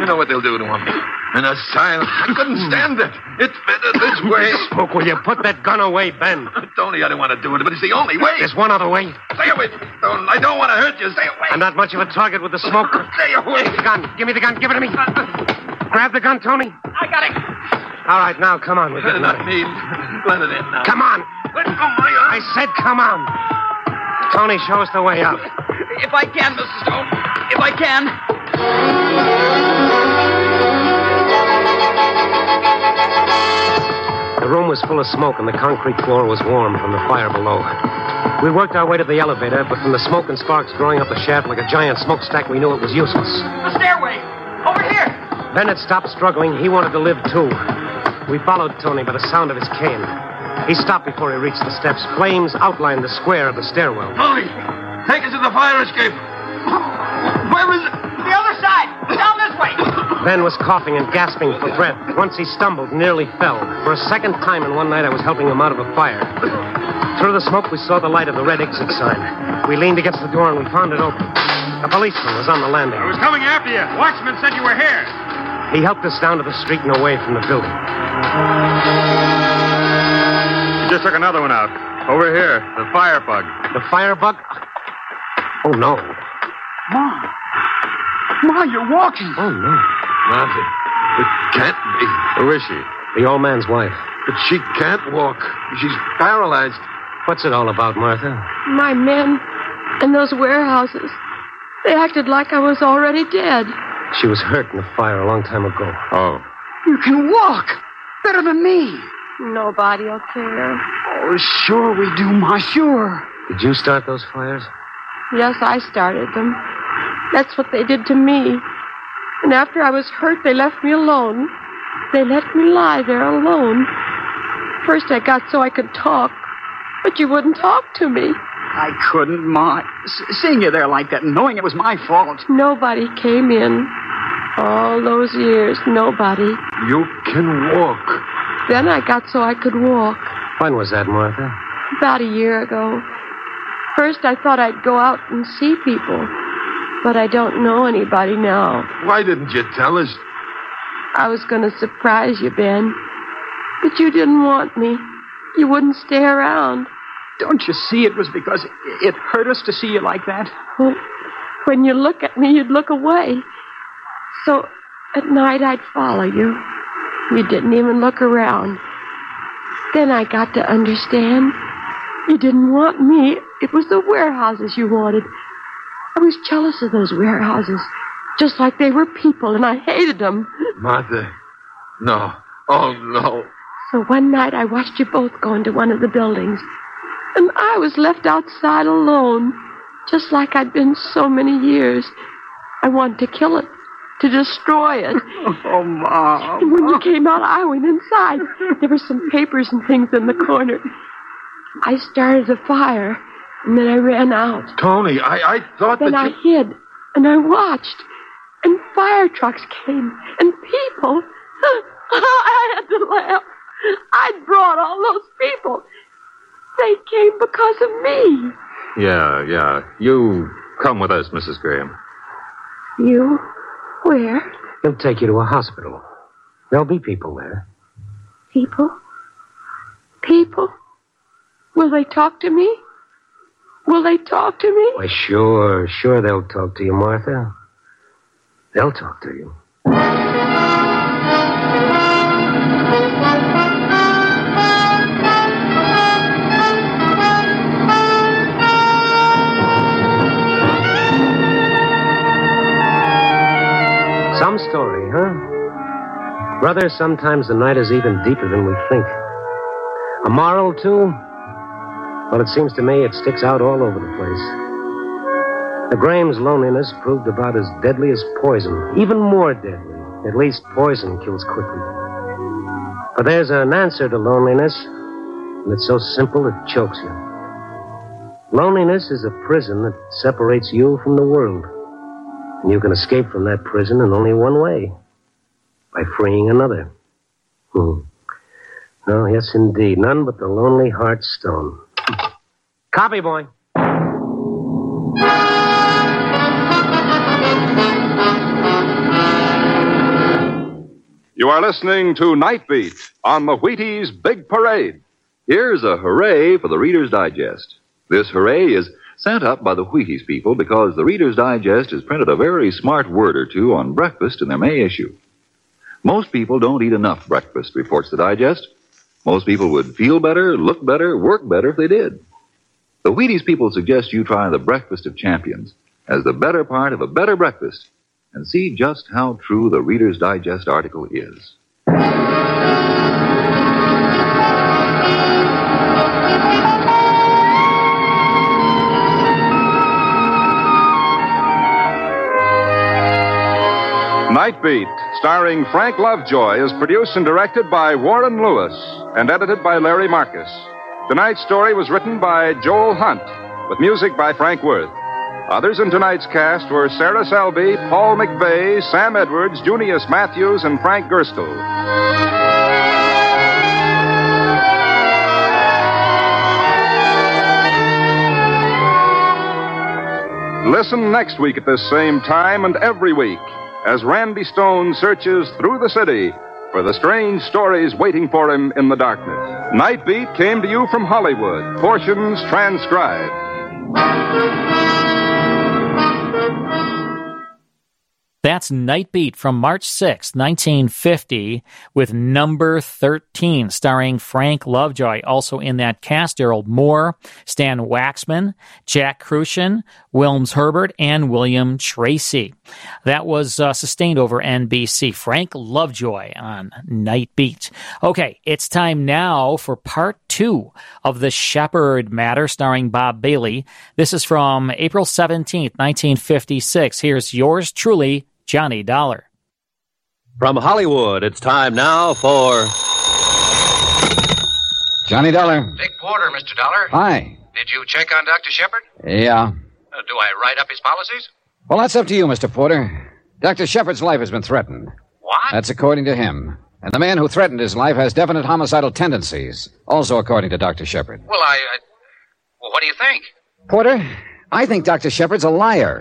You know what they'll do to him. An asylum. I couldn't stand it. It's better this way. Smoke, will you put that gun away, Ben? Tony, I don't want to do it, but it's the only way. There's one other way. Stay away. Don't, I don't want to hurt you. Stay away. I'm not much of a target with the smoke. Stay away. The gun. Give me the gun. Give it to me. Uh, uh. Grab the gun, Tony. I got it. All right, now, come on. We're Not out Let of me. Let it in now. Come on. Let go my arm. I said come on. Tony, show us the way out. If I can, Mrs. Stone. If I can. The room was full of smoke, and the concrete floor was warm from the fire below. We worked our way to the elevator, but from the smoke and sparks growing up the shaft like a giant smokestack, we knew it was useless. The stairway. Over here. Bennett stopped struggling. He wanted to live, too. We followed Tony by the sound of his cane. He stopped before he reached the steps. Flames outlined the square of the stairwell. Tony, take us to the fire escape. Where is it? The other side. Down this way. Ben was coughing and gasping for breath. Once he stumbled, nearly fell. For a second time in one night, I was helping him out of a fire. Through the smoke, we saw the light of the red exit sign. We leaned against the door and we found it open. A policeman was on the landing. I was coming after you. Watchman said you were here. He helped us down to the street and away from the building. You just took another one out. Over here, the firebug. The firebug? Oh, no. Ma. Ma, you're walking. Oh, no. Martha, it can't be. Who is she? The old man's wife. But she can't walk. She's paralyzed. What's it all about, Martha? My men in those warehouses, they acted like I was already dead. She was hurt in the fire a long time ago. Oh. You can walk. Better than me. Nobody'll care. Oh, sure we do, Ma. Sure. Did you start those fires? Yes, I started them. That's what they did to me. And after I was hurt, they left me alone. They let me lie there alone. First, I got so I could talk, but you wouldn't talk to me. I couldn't, Ma. S- seeing you there like that and knowing it was my fault. Nobody came in. All those years, nobody. You can walk. Then I got so I could walk. When was that, Martha? About a year ago. First, I thought I'd go out and see people, but I don't know anybody now. Why didn't you tell us? I was going to surprise you, Ben, but you didn't want me. You wouldn't stay around. Don't you see it was because it- it hurt us to see you like that? Well, when you look at me, you'd look away. So at night, I'd follow you. You didn't even look around. Then I got to understand. You didn't want me. It was the warehouses you wanted. I was jealous of those warehouses, just like they were people, and I hated them. Mother, No. Oh, no. So one night I watched you both go into one of the buildings, and I was left outside alone, just like I'd been so many years. I wanted to kill it, to destroy it. Oh, Mom. And when you came out, I went inside. There were some papers and things in the corner. I started a fire, and then I ran out. Tony, I, I thought Then that I you... hid, and I watched. And fire trucks came, and people. I had to laugh. I'd brought all those people. They came because of me. Yeah, yeah. You come with us, Mrs. Graham. You? Where? He'll take you to a hospital. There'll be people there. People? People? Will they talk to me? Will they talk to me? Why, sure, sure they'll talk to you, Martha. They'll talk to you. Brother, sometimes the night is even deeper than we think. A moral, too? Well, it seems to me it sticks out all over the place. The Graham's loneliness proved about as deadly as poison, even more deadly. At least poison kills quickly. But there's an answer to loneliness, and it's so simple it chokes you. Loneliness is a prison that separates you from the world. And you can escape from that prison in only one way by freeing another. Hmm. Oh, yes, indeed. None but the lonely heart stone. Copy, boy. You are listening to Night Beat on the Wheaties Big Parade. Here's a hooray for the Reader's Digest. This hooray is sent up by the Wheaties people because the Reader's Digest has printed a very smart word or two on breakfast in their May issue. Most people don't eat enough breakfast, reports the Digest. Most people would feel better, look better, work better if they did. The Wheaties people suggest you try the Breakfast of Champions as the better part of a better breakfast and see just how true the Reader's Digest article is. Night Beat, starring Frank Lovejoy, is produced and directed by Warren Lewis and edited by Larry Marcus. Tonight's story was written by Joel Hunt, with music by Frank Worth. Others in tonight's cast were Sarah Selby, Paul McVeigh, Sam Edwards, Junius Matthews, and Frank Gerstle. Listen next week at this same time and every week as Randy Stone searches through the city for the strange stories waiting for him in the darkness. Night Beat came to you from Hollywood, portions transcribed. That's Night Beat from March 6, 1950, with number 13, starring Frank Lovejoy. Also in that cast, Daryl Moore, Stan Waxman, Jack Kruschen, Wilms Herbert, and William Tracy. That was uh, sustained over NBC. Frank Lovejoy on Night Beat. Okay, it's time now for part two of The Shepherd Matter, starring Bob Bailey. This is from April 17th, 1956. Here's yours truly, Johnny Dollar. From Hollywood, it's time now for. Johnny Dollar. Dick Porter, Mr. Dollar. Hi. Did you check on Dr. Shepherd? Yeah. Uh, do I write up his policies? Well, that's up to you, Mr. Porter. Dr. Shepherd's life has been threatened. What? That's according to him. And the man who threatened his life has definite homicidal tendencies, also according to Dr. Shepherd. Well, I. I well, what do you think? Porter, I think Dr. Shepherd's a liar.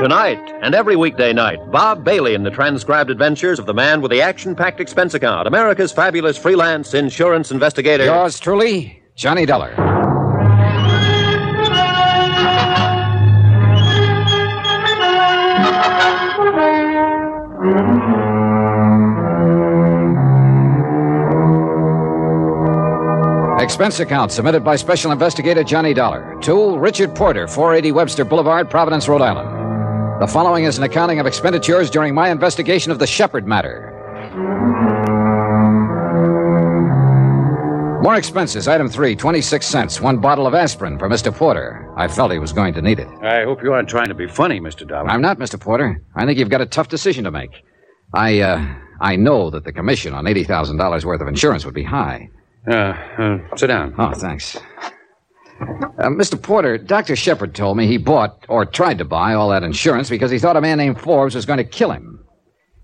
Tonight and every weekday night, Bob Bailey in the transcribed adventures of the man with the action packed expense account, America's fabulous freelance insurance investigator. Yours truly, Johnny Dollar. Expense account submitted by Special Investigator Johnny Dollar to Richard Porter, 480 Webster Boulevard, Providence, Rhode Island. The following is an accounting of expenditures during my investigation of the Shepherd matter. More expenses. Item three, 26 cents. One bottle of aspirin for Mr. Porter. I felt he was going to need it. I hope you aren't trying to be funny, Mr. Dollar. I'm not, Mr. Porter. I think you've got a tough decision to make. I, uh, I know that the commission on $80,000 worth of insurance would be high. Uh, uh, sit down. Oh, thanks. Uh, Mr. Porter, Dr. Shepherd told me he bought, or tried to buy, all that insurance because he thought a man named Forbes was going to kill him.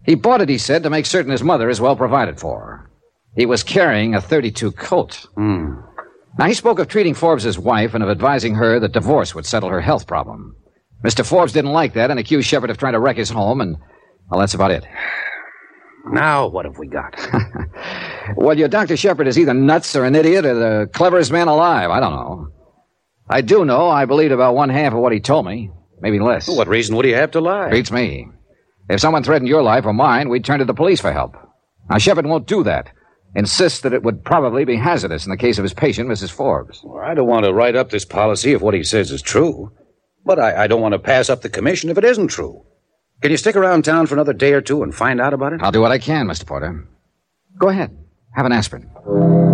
He bought it, he said, to make certain his mother is well provided for. He was carrying a 32 Colt. Hmm. Now, he spoke of treating Forbes' wife and of advising her that divorce would settle her health problem. Mr. Forbes didn't like that and accused Shepherd of trying to wreck his home, and, well, that's about it. Now, what have we got? well, your Dr. Shepherd is either nuts or an idiot or the cleverest man alive. I don't know. I do know I believed about one half of what he told me, maybe less. What reason would he have to lie? Beats me. If someone threatened your life or mine, we'd turn to the police for help. Now, Shepherd won't do that. Insists that it would probably be hazardous in the case of his patient, Mrs. Forbes. Well, I don't want to write up this policy if what he says is true. But I, I don't want to pass up the commission if it isn't true. Can you stick around town for another day or two and find out about it? I'll do what I can, Mr. Porter. Go ahead. Have an aspirin.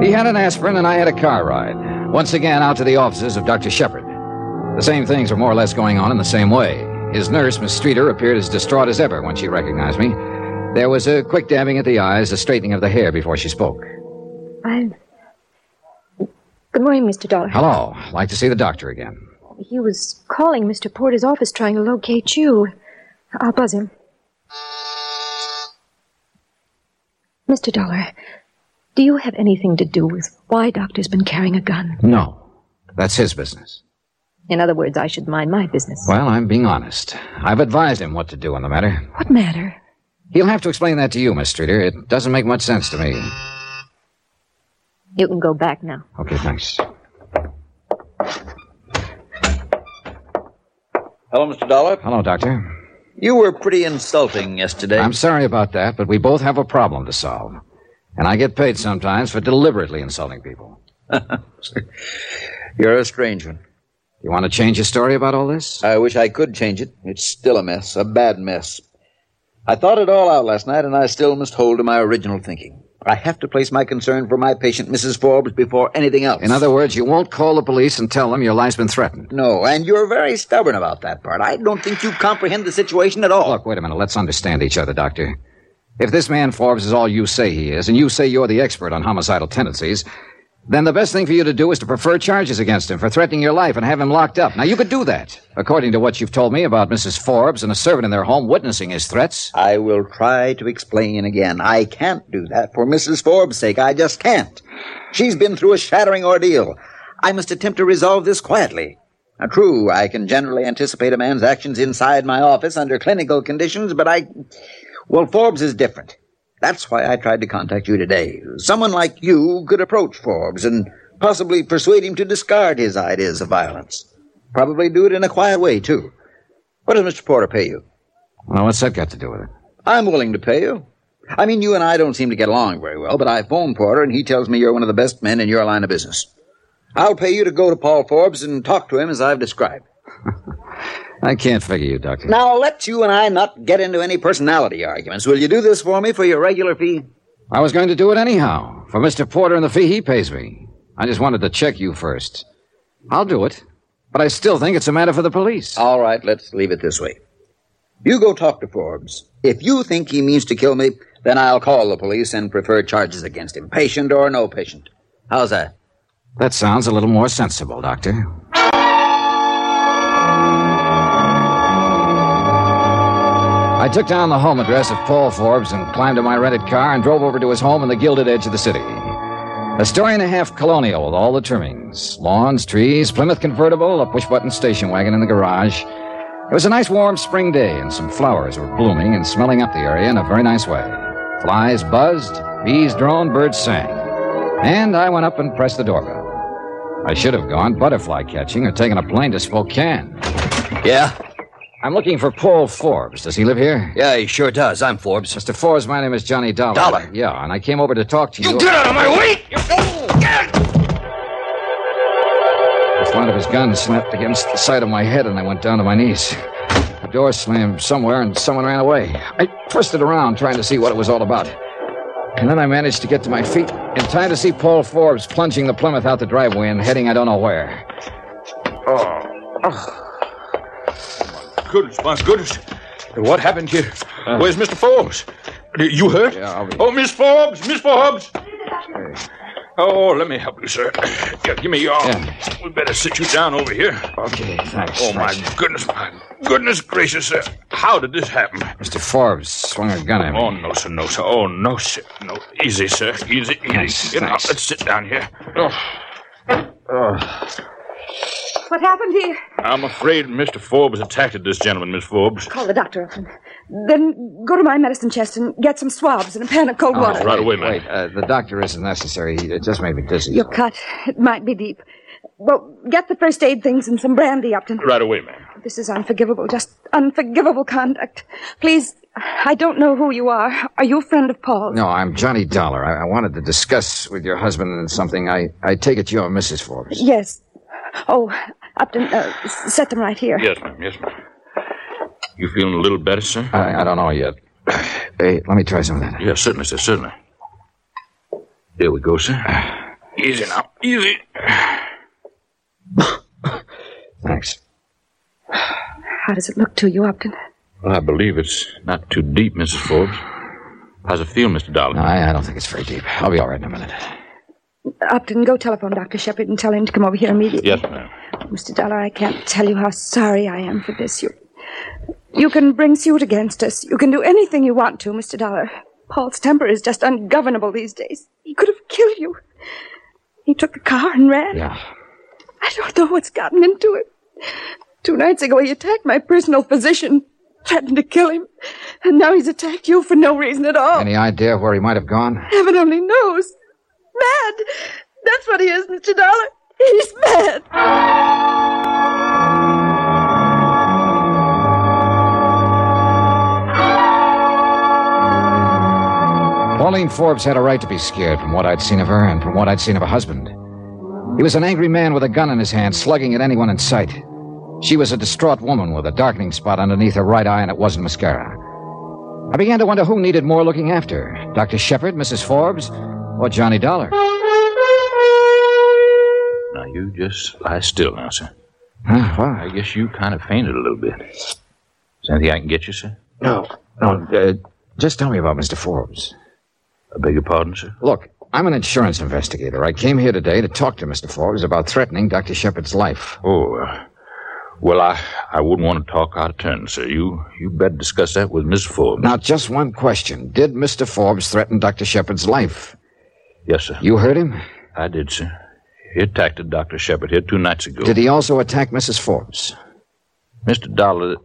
He had an aspirin, and I had a car ride. Once again, out to the offices of Dr. Shepherd. The same things were more or less going on in the same way. His nurse, Miss Streeter, appeared as distraught as ever when she recognized me. There was a quick dabbing at the eyes, a straightening of the hair before she spoke. I'm. Good morning, Mr. Dollar. Hello. I'd like to see the doctor again. He was calling Mr. Porter's office trying to locate you. I'll buzz him. Mr. Dollar, do you have anything to do with why Doctor's been carrying a gun? No. That's his business. In other words, I should mind my business. Well, I'm being honest. I've advised him what to do on the matter. What matter? He'll have to explain that to you, Miss Streeter. It doesn't make much sense to me. You can go back now. Okay, thanks. Hello, Mr. Dollar. Hello, Doctor. You were pretty insulting yesterday. I'm sorry about that, but we both have a problem to solve. And I get paid sometimes for deliberately insulting people. You're a strange one. You want to change your story about all this? I wish I could change it. It's still a mess, a bad mess. I thought it all out last night, and I still must hold to my original thinking. I have to place my concern for my patient, Mrs. Forbes, before anything else. In other words, you won't call the police and tell them your life's been threatened. No, and you're very stubborn about that part. I don't think you comprehend the situation at all. Look, wait a minute. Let's understand each other, Doctor. If this man Forbes is all you say he is, and you say you're the expert on homicidal tendencies, then the best thing for you to do is to prefer charges against him for threatening your life and have him locked up. Now, you could do that, according to what you've told me about Mrs. Forbes and a servant in their home witnessing his threats. I will try to explain again. I can't do that for Mrs. Forbes' sake. I just can't. She's been through a shattering ordeal. I must attempt to resolve this quietly. Now, true, I can generally anticipate a man's actions inside my office under clinical conditions, but I. Well, Forbes is different. That's why I tried to contact you today. Someone like you could approach Forbes and possibly persuade him to discard his ideas of violence. Probably do it in a quiet way, too. What does Mr. Porter pay you? Well, what's that got to do with it? I'm willing to pay you. I mean, you and I don't seem to get along very well, but I phoned Porter and he tells me you're one of the best men in your line of business. I'll pay you to go to Paul Forbes and talk to him as I've described. I can't figure you, Doctor. Now, let you and I not get into any personality arguments. Will you do this for me for your regular fee? I was going to do it anyhow, for Mr. Porter and the fee he pays me. I just wanted to check you first. I'll do it, but I still think it's a matter for the police. All right, let's leave it this way. You go talk to Forbes. If you think he means to kill me, then I'll call the police and prefer charges against him, patient or no patient. How's that? That sounds a little more sensible, Doctor. I took down the home address of Paul Forbes and climbed in my rented car and drove over to his home in the gilded edge of the city. A story and a half colonial with all the trimmings lawns, trees, Plymouth convertible, a push button station wagon in the garage. It was a nice warm spring day, and some flowers were blooming and smelling up the area in a very nice way. Flies buzzed, bees droned, birds sang. And I went up and pressed the doorbell. I should have gone butterfly catching or taken a plane to Spokane. Yeah? I'm looking for Paul Forbes. Does he live here? Yeah, he sure does. I'm Forbes. Mr. Forbes, my name is Johnny Dollar. Dollar? Yeah, and I came over to talk to you. You get out of my way! You fool! The flat of his gun slapped against the side of my head, and I went down to my knees. The door slammed somewhere, and someone ran away. I twisted around trying to see what it was all about. And then I managed to get to my feet in time to see Paul Forbes plunging the Plymouth out the driveway and heading I don't know where. Oh. oh. Goodness, my goodness. What happened here? Ah. Where's Mr. Forbes? You hurt? Yeah, be... Oh, Miss Forbes! Miss Forbes! Oh, let me help you, sir. Yeah, give me your arm. Yeah. We better sit you down over here. Okay, thanks. Oh, my goodness, my goodness gracious, sir. How did this happen? Mr. Forbes swung a gun at me. Oh, no, sir, no, sir. Oh, no, sir. No. Easy, sir. Easy, easy. Thanks, Get thanks. out. Let's sit down here. Oh. Oh. What happened here? I'm afraid Mr. Forbes attacked this gentleman, Miss Forbes. Call the doctor up then go to my medicine chest and get some swabs and a pan of cold Oh, water. right away, ma'am. Wait, uh, the doctor isn't necessary. It just made me dizzy. Your cut, it might be deep. Well, get the first aid things and some brandy, Upton. Right away, ma'am. This is unforgivable, just unforgivable conduct. Please, I don't know who you are. Are you a friend of Paul's? No, I'm Johnny Dollar. I, I wanted to discuss with your husband something. I, I take it you're Mrs. Forbes. Yes. Oh, Upton, uh, set them right here. Yes, ma'am. Yes, ma'am. You feeling a little better, sir? I, I don't know yet. Hey, let me try some of that. Yes, certainly, sir. Certainly. There we go, sir. Easy now. Easy. Thanks. How does it look to you, Upton? Well, I believe it's not too deep, Mrs. Forbes. How's it feel, Mr. Dollar? No, I, I don't think it's very deep. I'll be all right in a minute. Upton, go telephone Dr. Shepherd and tell him to come over here immediately. Yes, ma'am. Mr. Dollar, I can't tell you how sorry I am for this. You, you can bring suit against us. You can do anything you want to, Mr. Dollar. Paul's temper is just ungovernable these days. He could have killed you. He took the car and ran. Yeah. I don't know what's gotten into him. Two nights ago, he attacked my personal physician, threatened to kill him, and now he's attacked you for no reason at all. Any idea where he might have gone? Heaven only knows. Mad. That's what he is, Mr. Dollar. He's mad. Pauline Forbes had a right to be scared from what I'd seen of her and from what I'd seen of her husband. He was an angry man with a gun in his hand, slugging at anyone in sight. She was a distraught woman with a darkening spot underneath her right eye, and it wasn't mascara. I began to wonder who needed more looking after Dr. Shepherd, Mrs. Forbes, or Johnny Dollar. Now, you just lie still now, sir. Huh, well, I guess you kind of fainted a little bit. Is there anything I can get you, sir? no, no, uh, just tell me about Mr. Forbes. I beg your pardon, sir? Look, I'm an insurance investigator. I came here today to talk to Mr. Forbes about threatening Dr. Shepherd's life. Oh, uh, well, I, I wouldn't want to talk out of turn, sir. You you better discuss that with Miss Forbes. Now, just one question. Did Mr. Forbes threaten Dr. Shepherd's life? Yes, sir. You heard him? I did, sir. He attacked Dr. Shepherd here two nights ago. Did he also attack Mrs. Forbes? Mr. Dollar,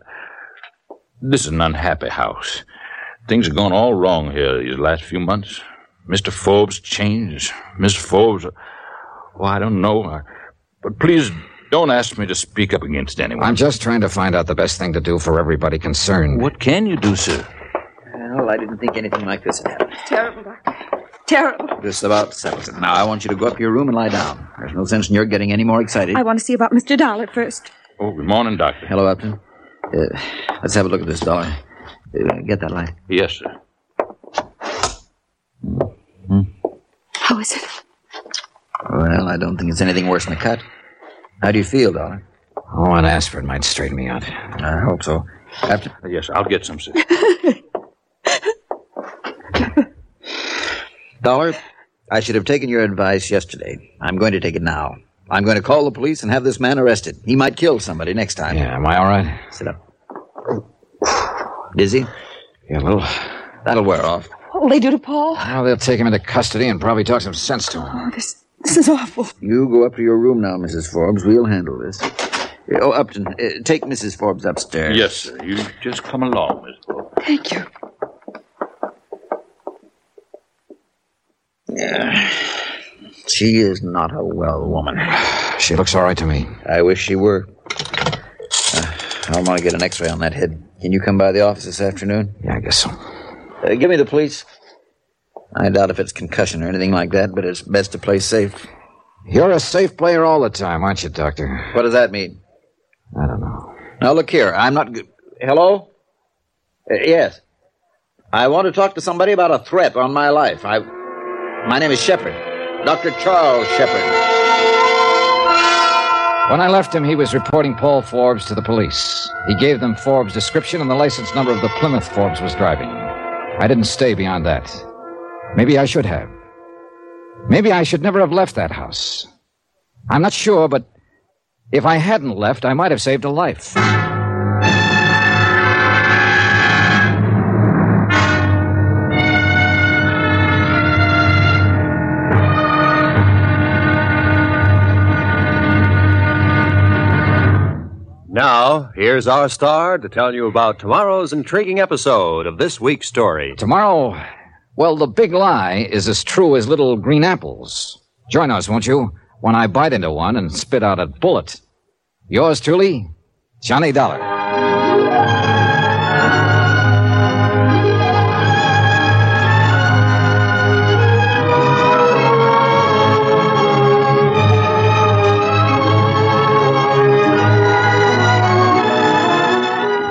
this is an unhappy house. Things have gone all wrong here these last few months. Mr. Forbes changed. Miss Forbes, well, I don't know. I- But please don't ask me to speak up against anyone. I'm just trying to find out the best thing to do for everybody concerned. What can you do, sir? Well, I didn't think anything like this had happened. Terrible, Doctor. Terrible. This about settles it. Now, I want you to go up to your room and lie down. There's no sense in your getting any more excited. I want to see about Mr. Dollar first. Oh, good morning, Doctor. Hello, Upton. Uh, let's have a look at this dollar. Uh, get that light. Yes, sir. How is it? Well, I don't think it's anything worse than a cut. How do you feel, Dollar? Oh, an aspirin might straighten me out. I hope so. After... Yes, I'll get some, sir. Dollar, I should have taken your advice yesterday. I'm going to take it now. I'm going to call the police and have this man arrested. He might kill somebody next time. Yeah, am I all right? Sit up. Dizzy? Yeah, a little. That'll wear off. What will they do to Paul? Well, they'll take him into custody and probably talk some sense to him. Oh, this, this is awful. You go up to your room now, Mrs. Forbes. We'll handle this. Oh, Upton, uh, take Mrs. Forbes upstairs. Yes, sir. You just come along, Miss Forbes. Thank you. Yeah. She is not a well woman. She looks all right to me. I wish she were. Uh, I want to get an x-ray on that head. Can you come by the office this afternoon? Yeah, I guess so. Uh, give me the police. I doubt if it's concussion or anything like that, but it's best to play safe. You're a safe player all the time, aren't you, Doctor? What does that mean? I don't know. Now, look here. I'm not. G- Hello? Uh, yes. I want to talk to somebody about a threat on my life. I. My name is Shepherd. Dr. Charles Shepard. When I left him, he was reporting Paul Forbes to the police. He gave them Forbes' description and the license number of the Plymouth Forbes was driving. I didn't stay beyond that. Maybe I should have. Maybe I should never have left that house. I'm not sure, but if I hadn't left, I might have saved a life. Now, here's our star to tell you about tomorrow's intriguing episode of this week's story. Tomorrow, well, the big lie is as true as little green apples. Join us, won't you, when I bite into one and spit out a bullet. Yours truly, Johnny Dollar.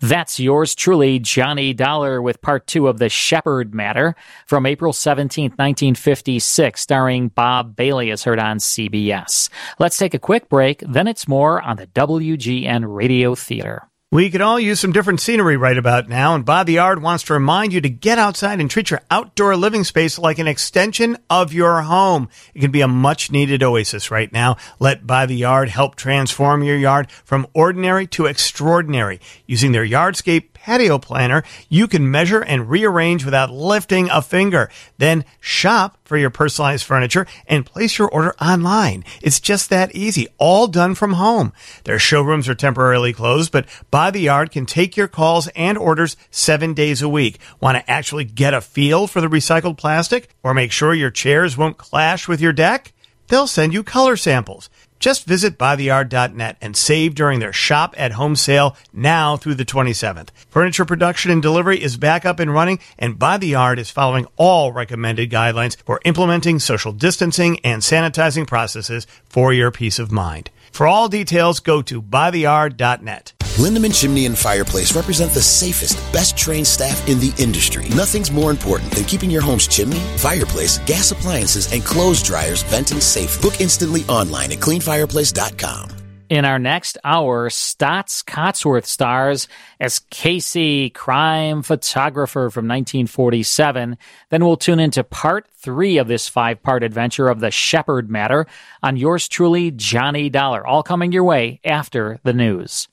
That's yours truly, Johnny Dollar, with part two of The Shepherd Matter from April 17th, 1956, starring Bob Bailey, as heard on CBS. Let's take a quick break, then it's more on the WGN Radio Theater. We could all use some different scenery right about now, and By the Yard wants to remind you to get outside and treat your outdoor living space like an extension of your home. It can be a much needed oasis right now. Let By the Yard help transform your yard from ordinary to extraordinary. Using their Yardscape patio planner, you can measure and rearrange without lifting a finger. Then shop for your personalized furniture and place your order online. It's just that easy, all done from home. Their showrooms are temporarily closed, but By the Yard can take your calls and orders seven days a week. Want to actually get a feel for the recycled plastic or make sure your chairs won't clash with your deck? They'll send you color samples. Just visit buytheyard.net and save during their shop at home sale now through the 27th. Furniture production and delivery is back up and running, and By the Yard is following all recommended guidelines for implementing social distancing and sanitizing processes for your peace of mind. For all details, go to buytheyard.net. Lindeman Chimney and Fireplace represent the safest, best trained staff in the industry. Nothing's more important than keeping your home's chimney, fireplace, gas appliances, and clothes dryers venting safe. Book instantly online at cleanfireplace.com. In our next hour, Staats Cotsworth stars as Casey, crime photographer from 1947. Then we'll tune into part three of this five part adventure of the Shepherd Matter on yours truly, Johnny Dollar. All coming your way after the news.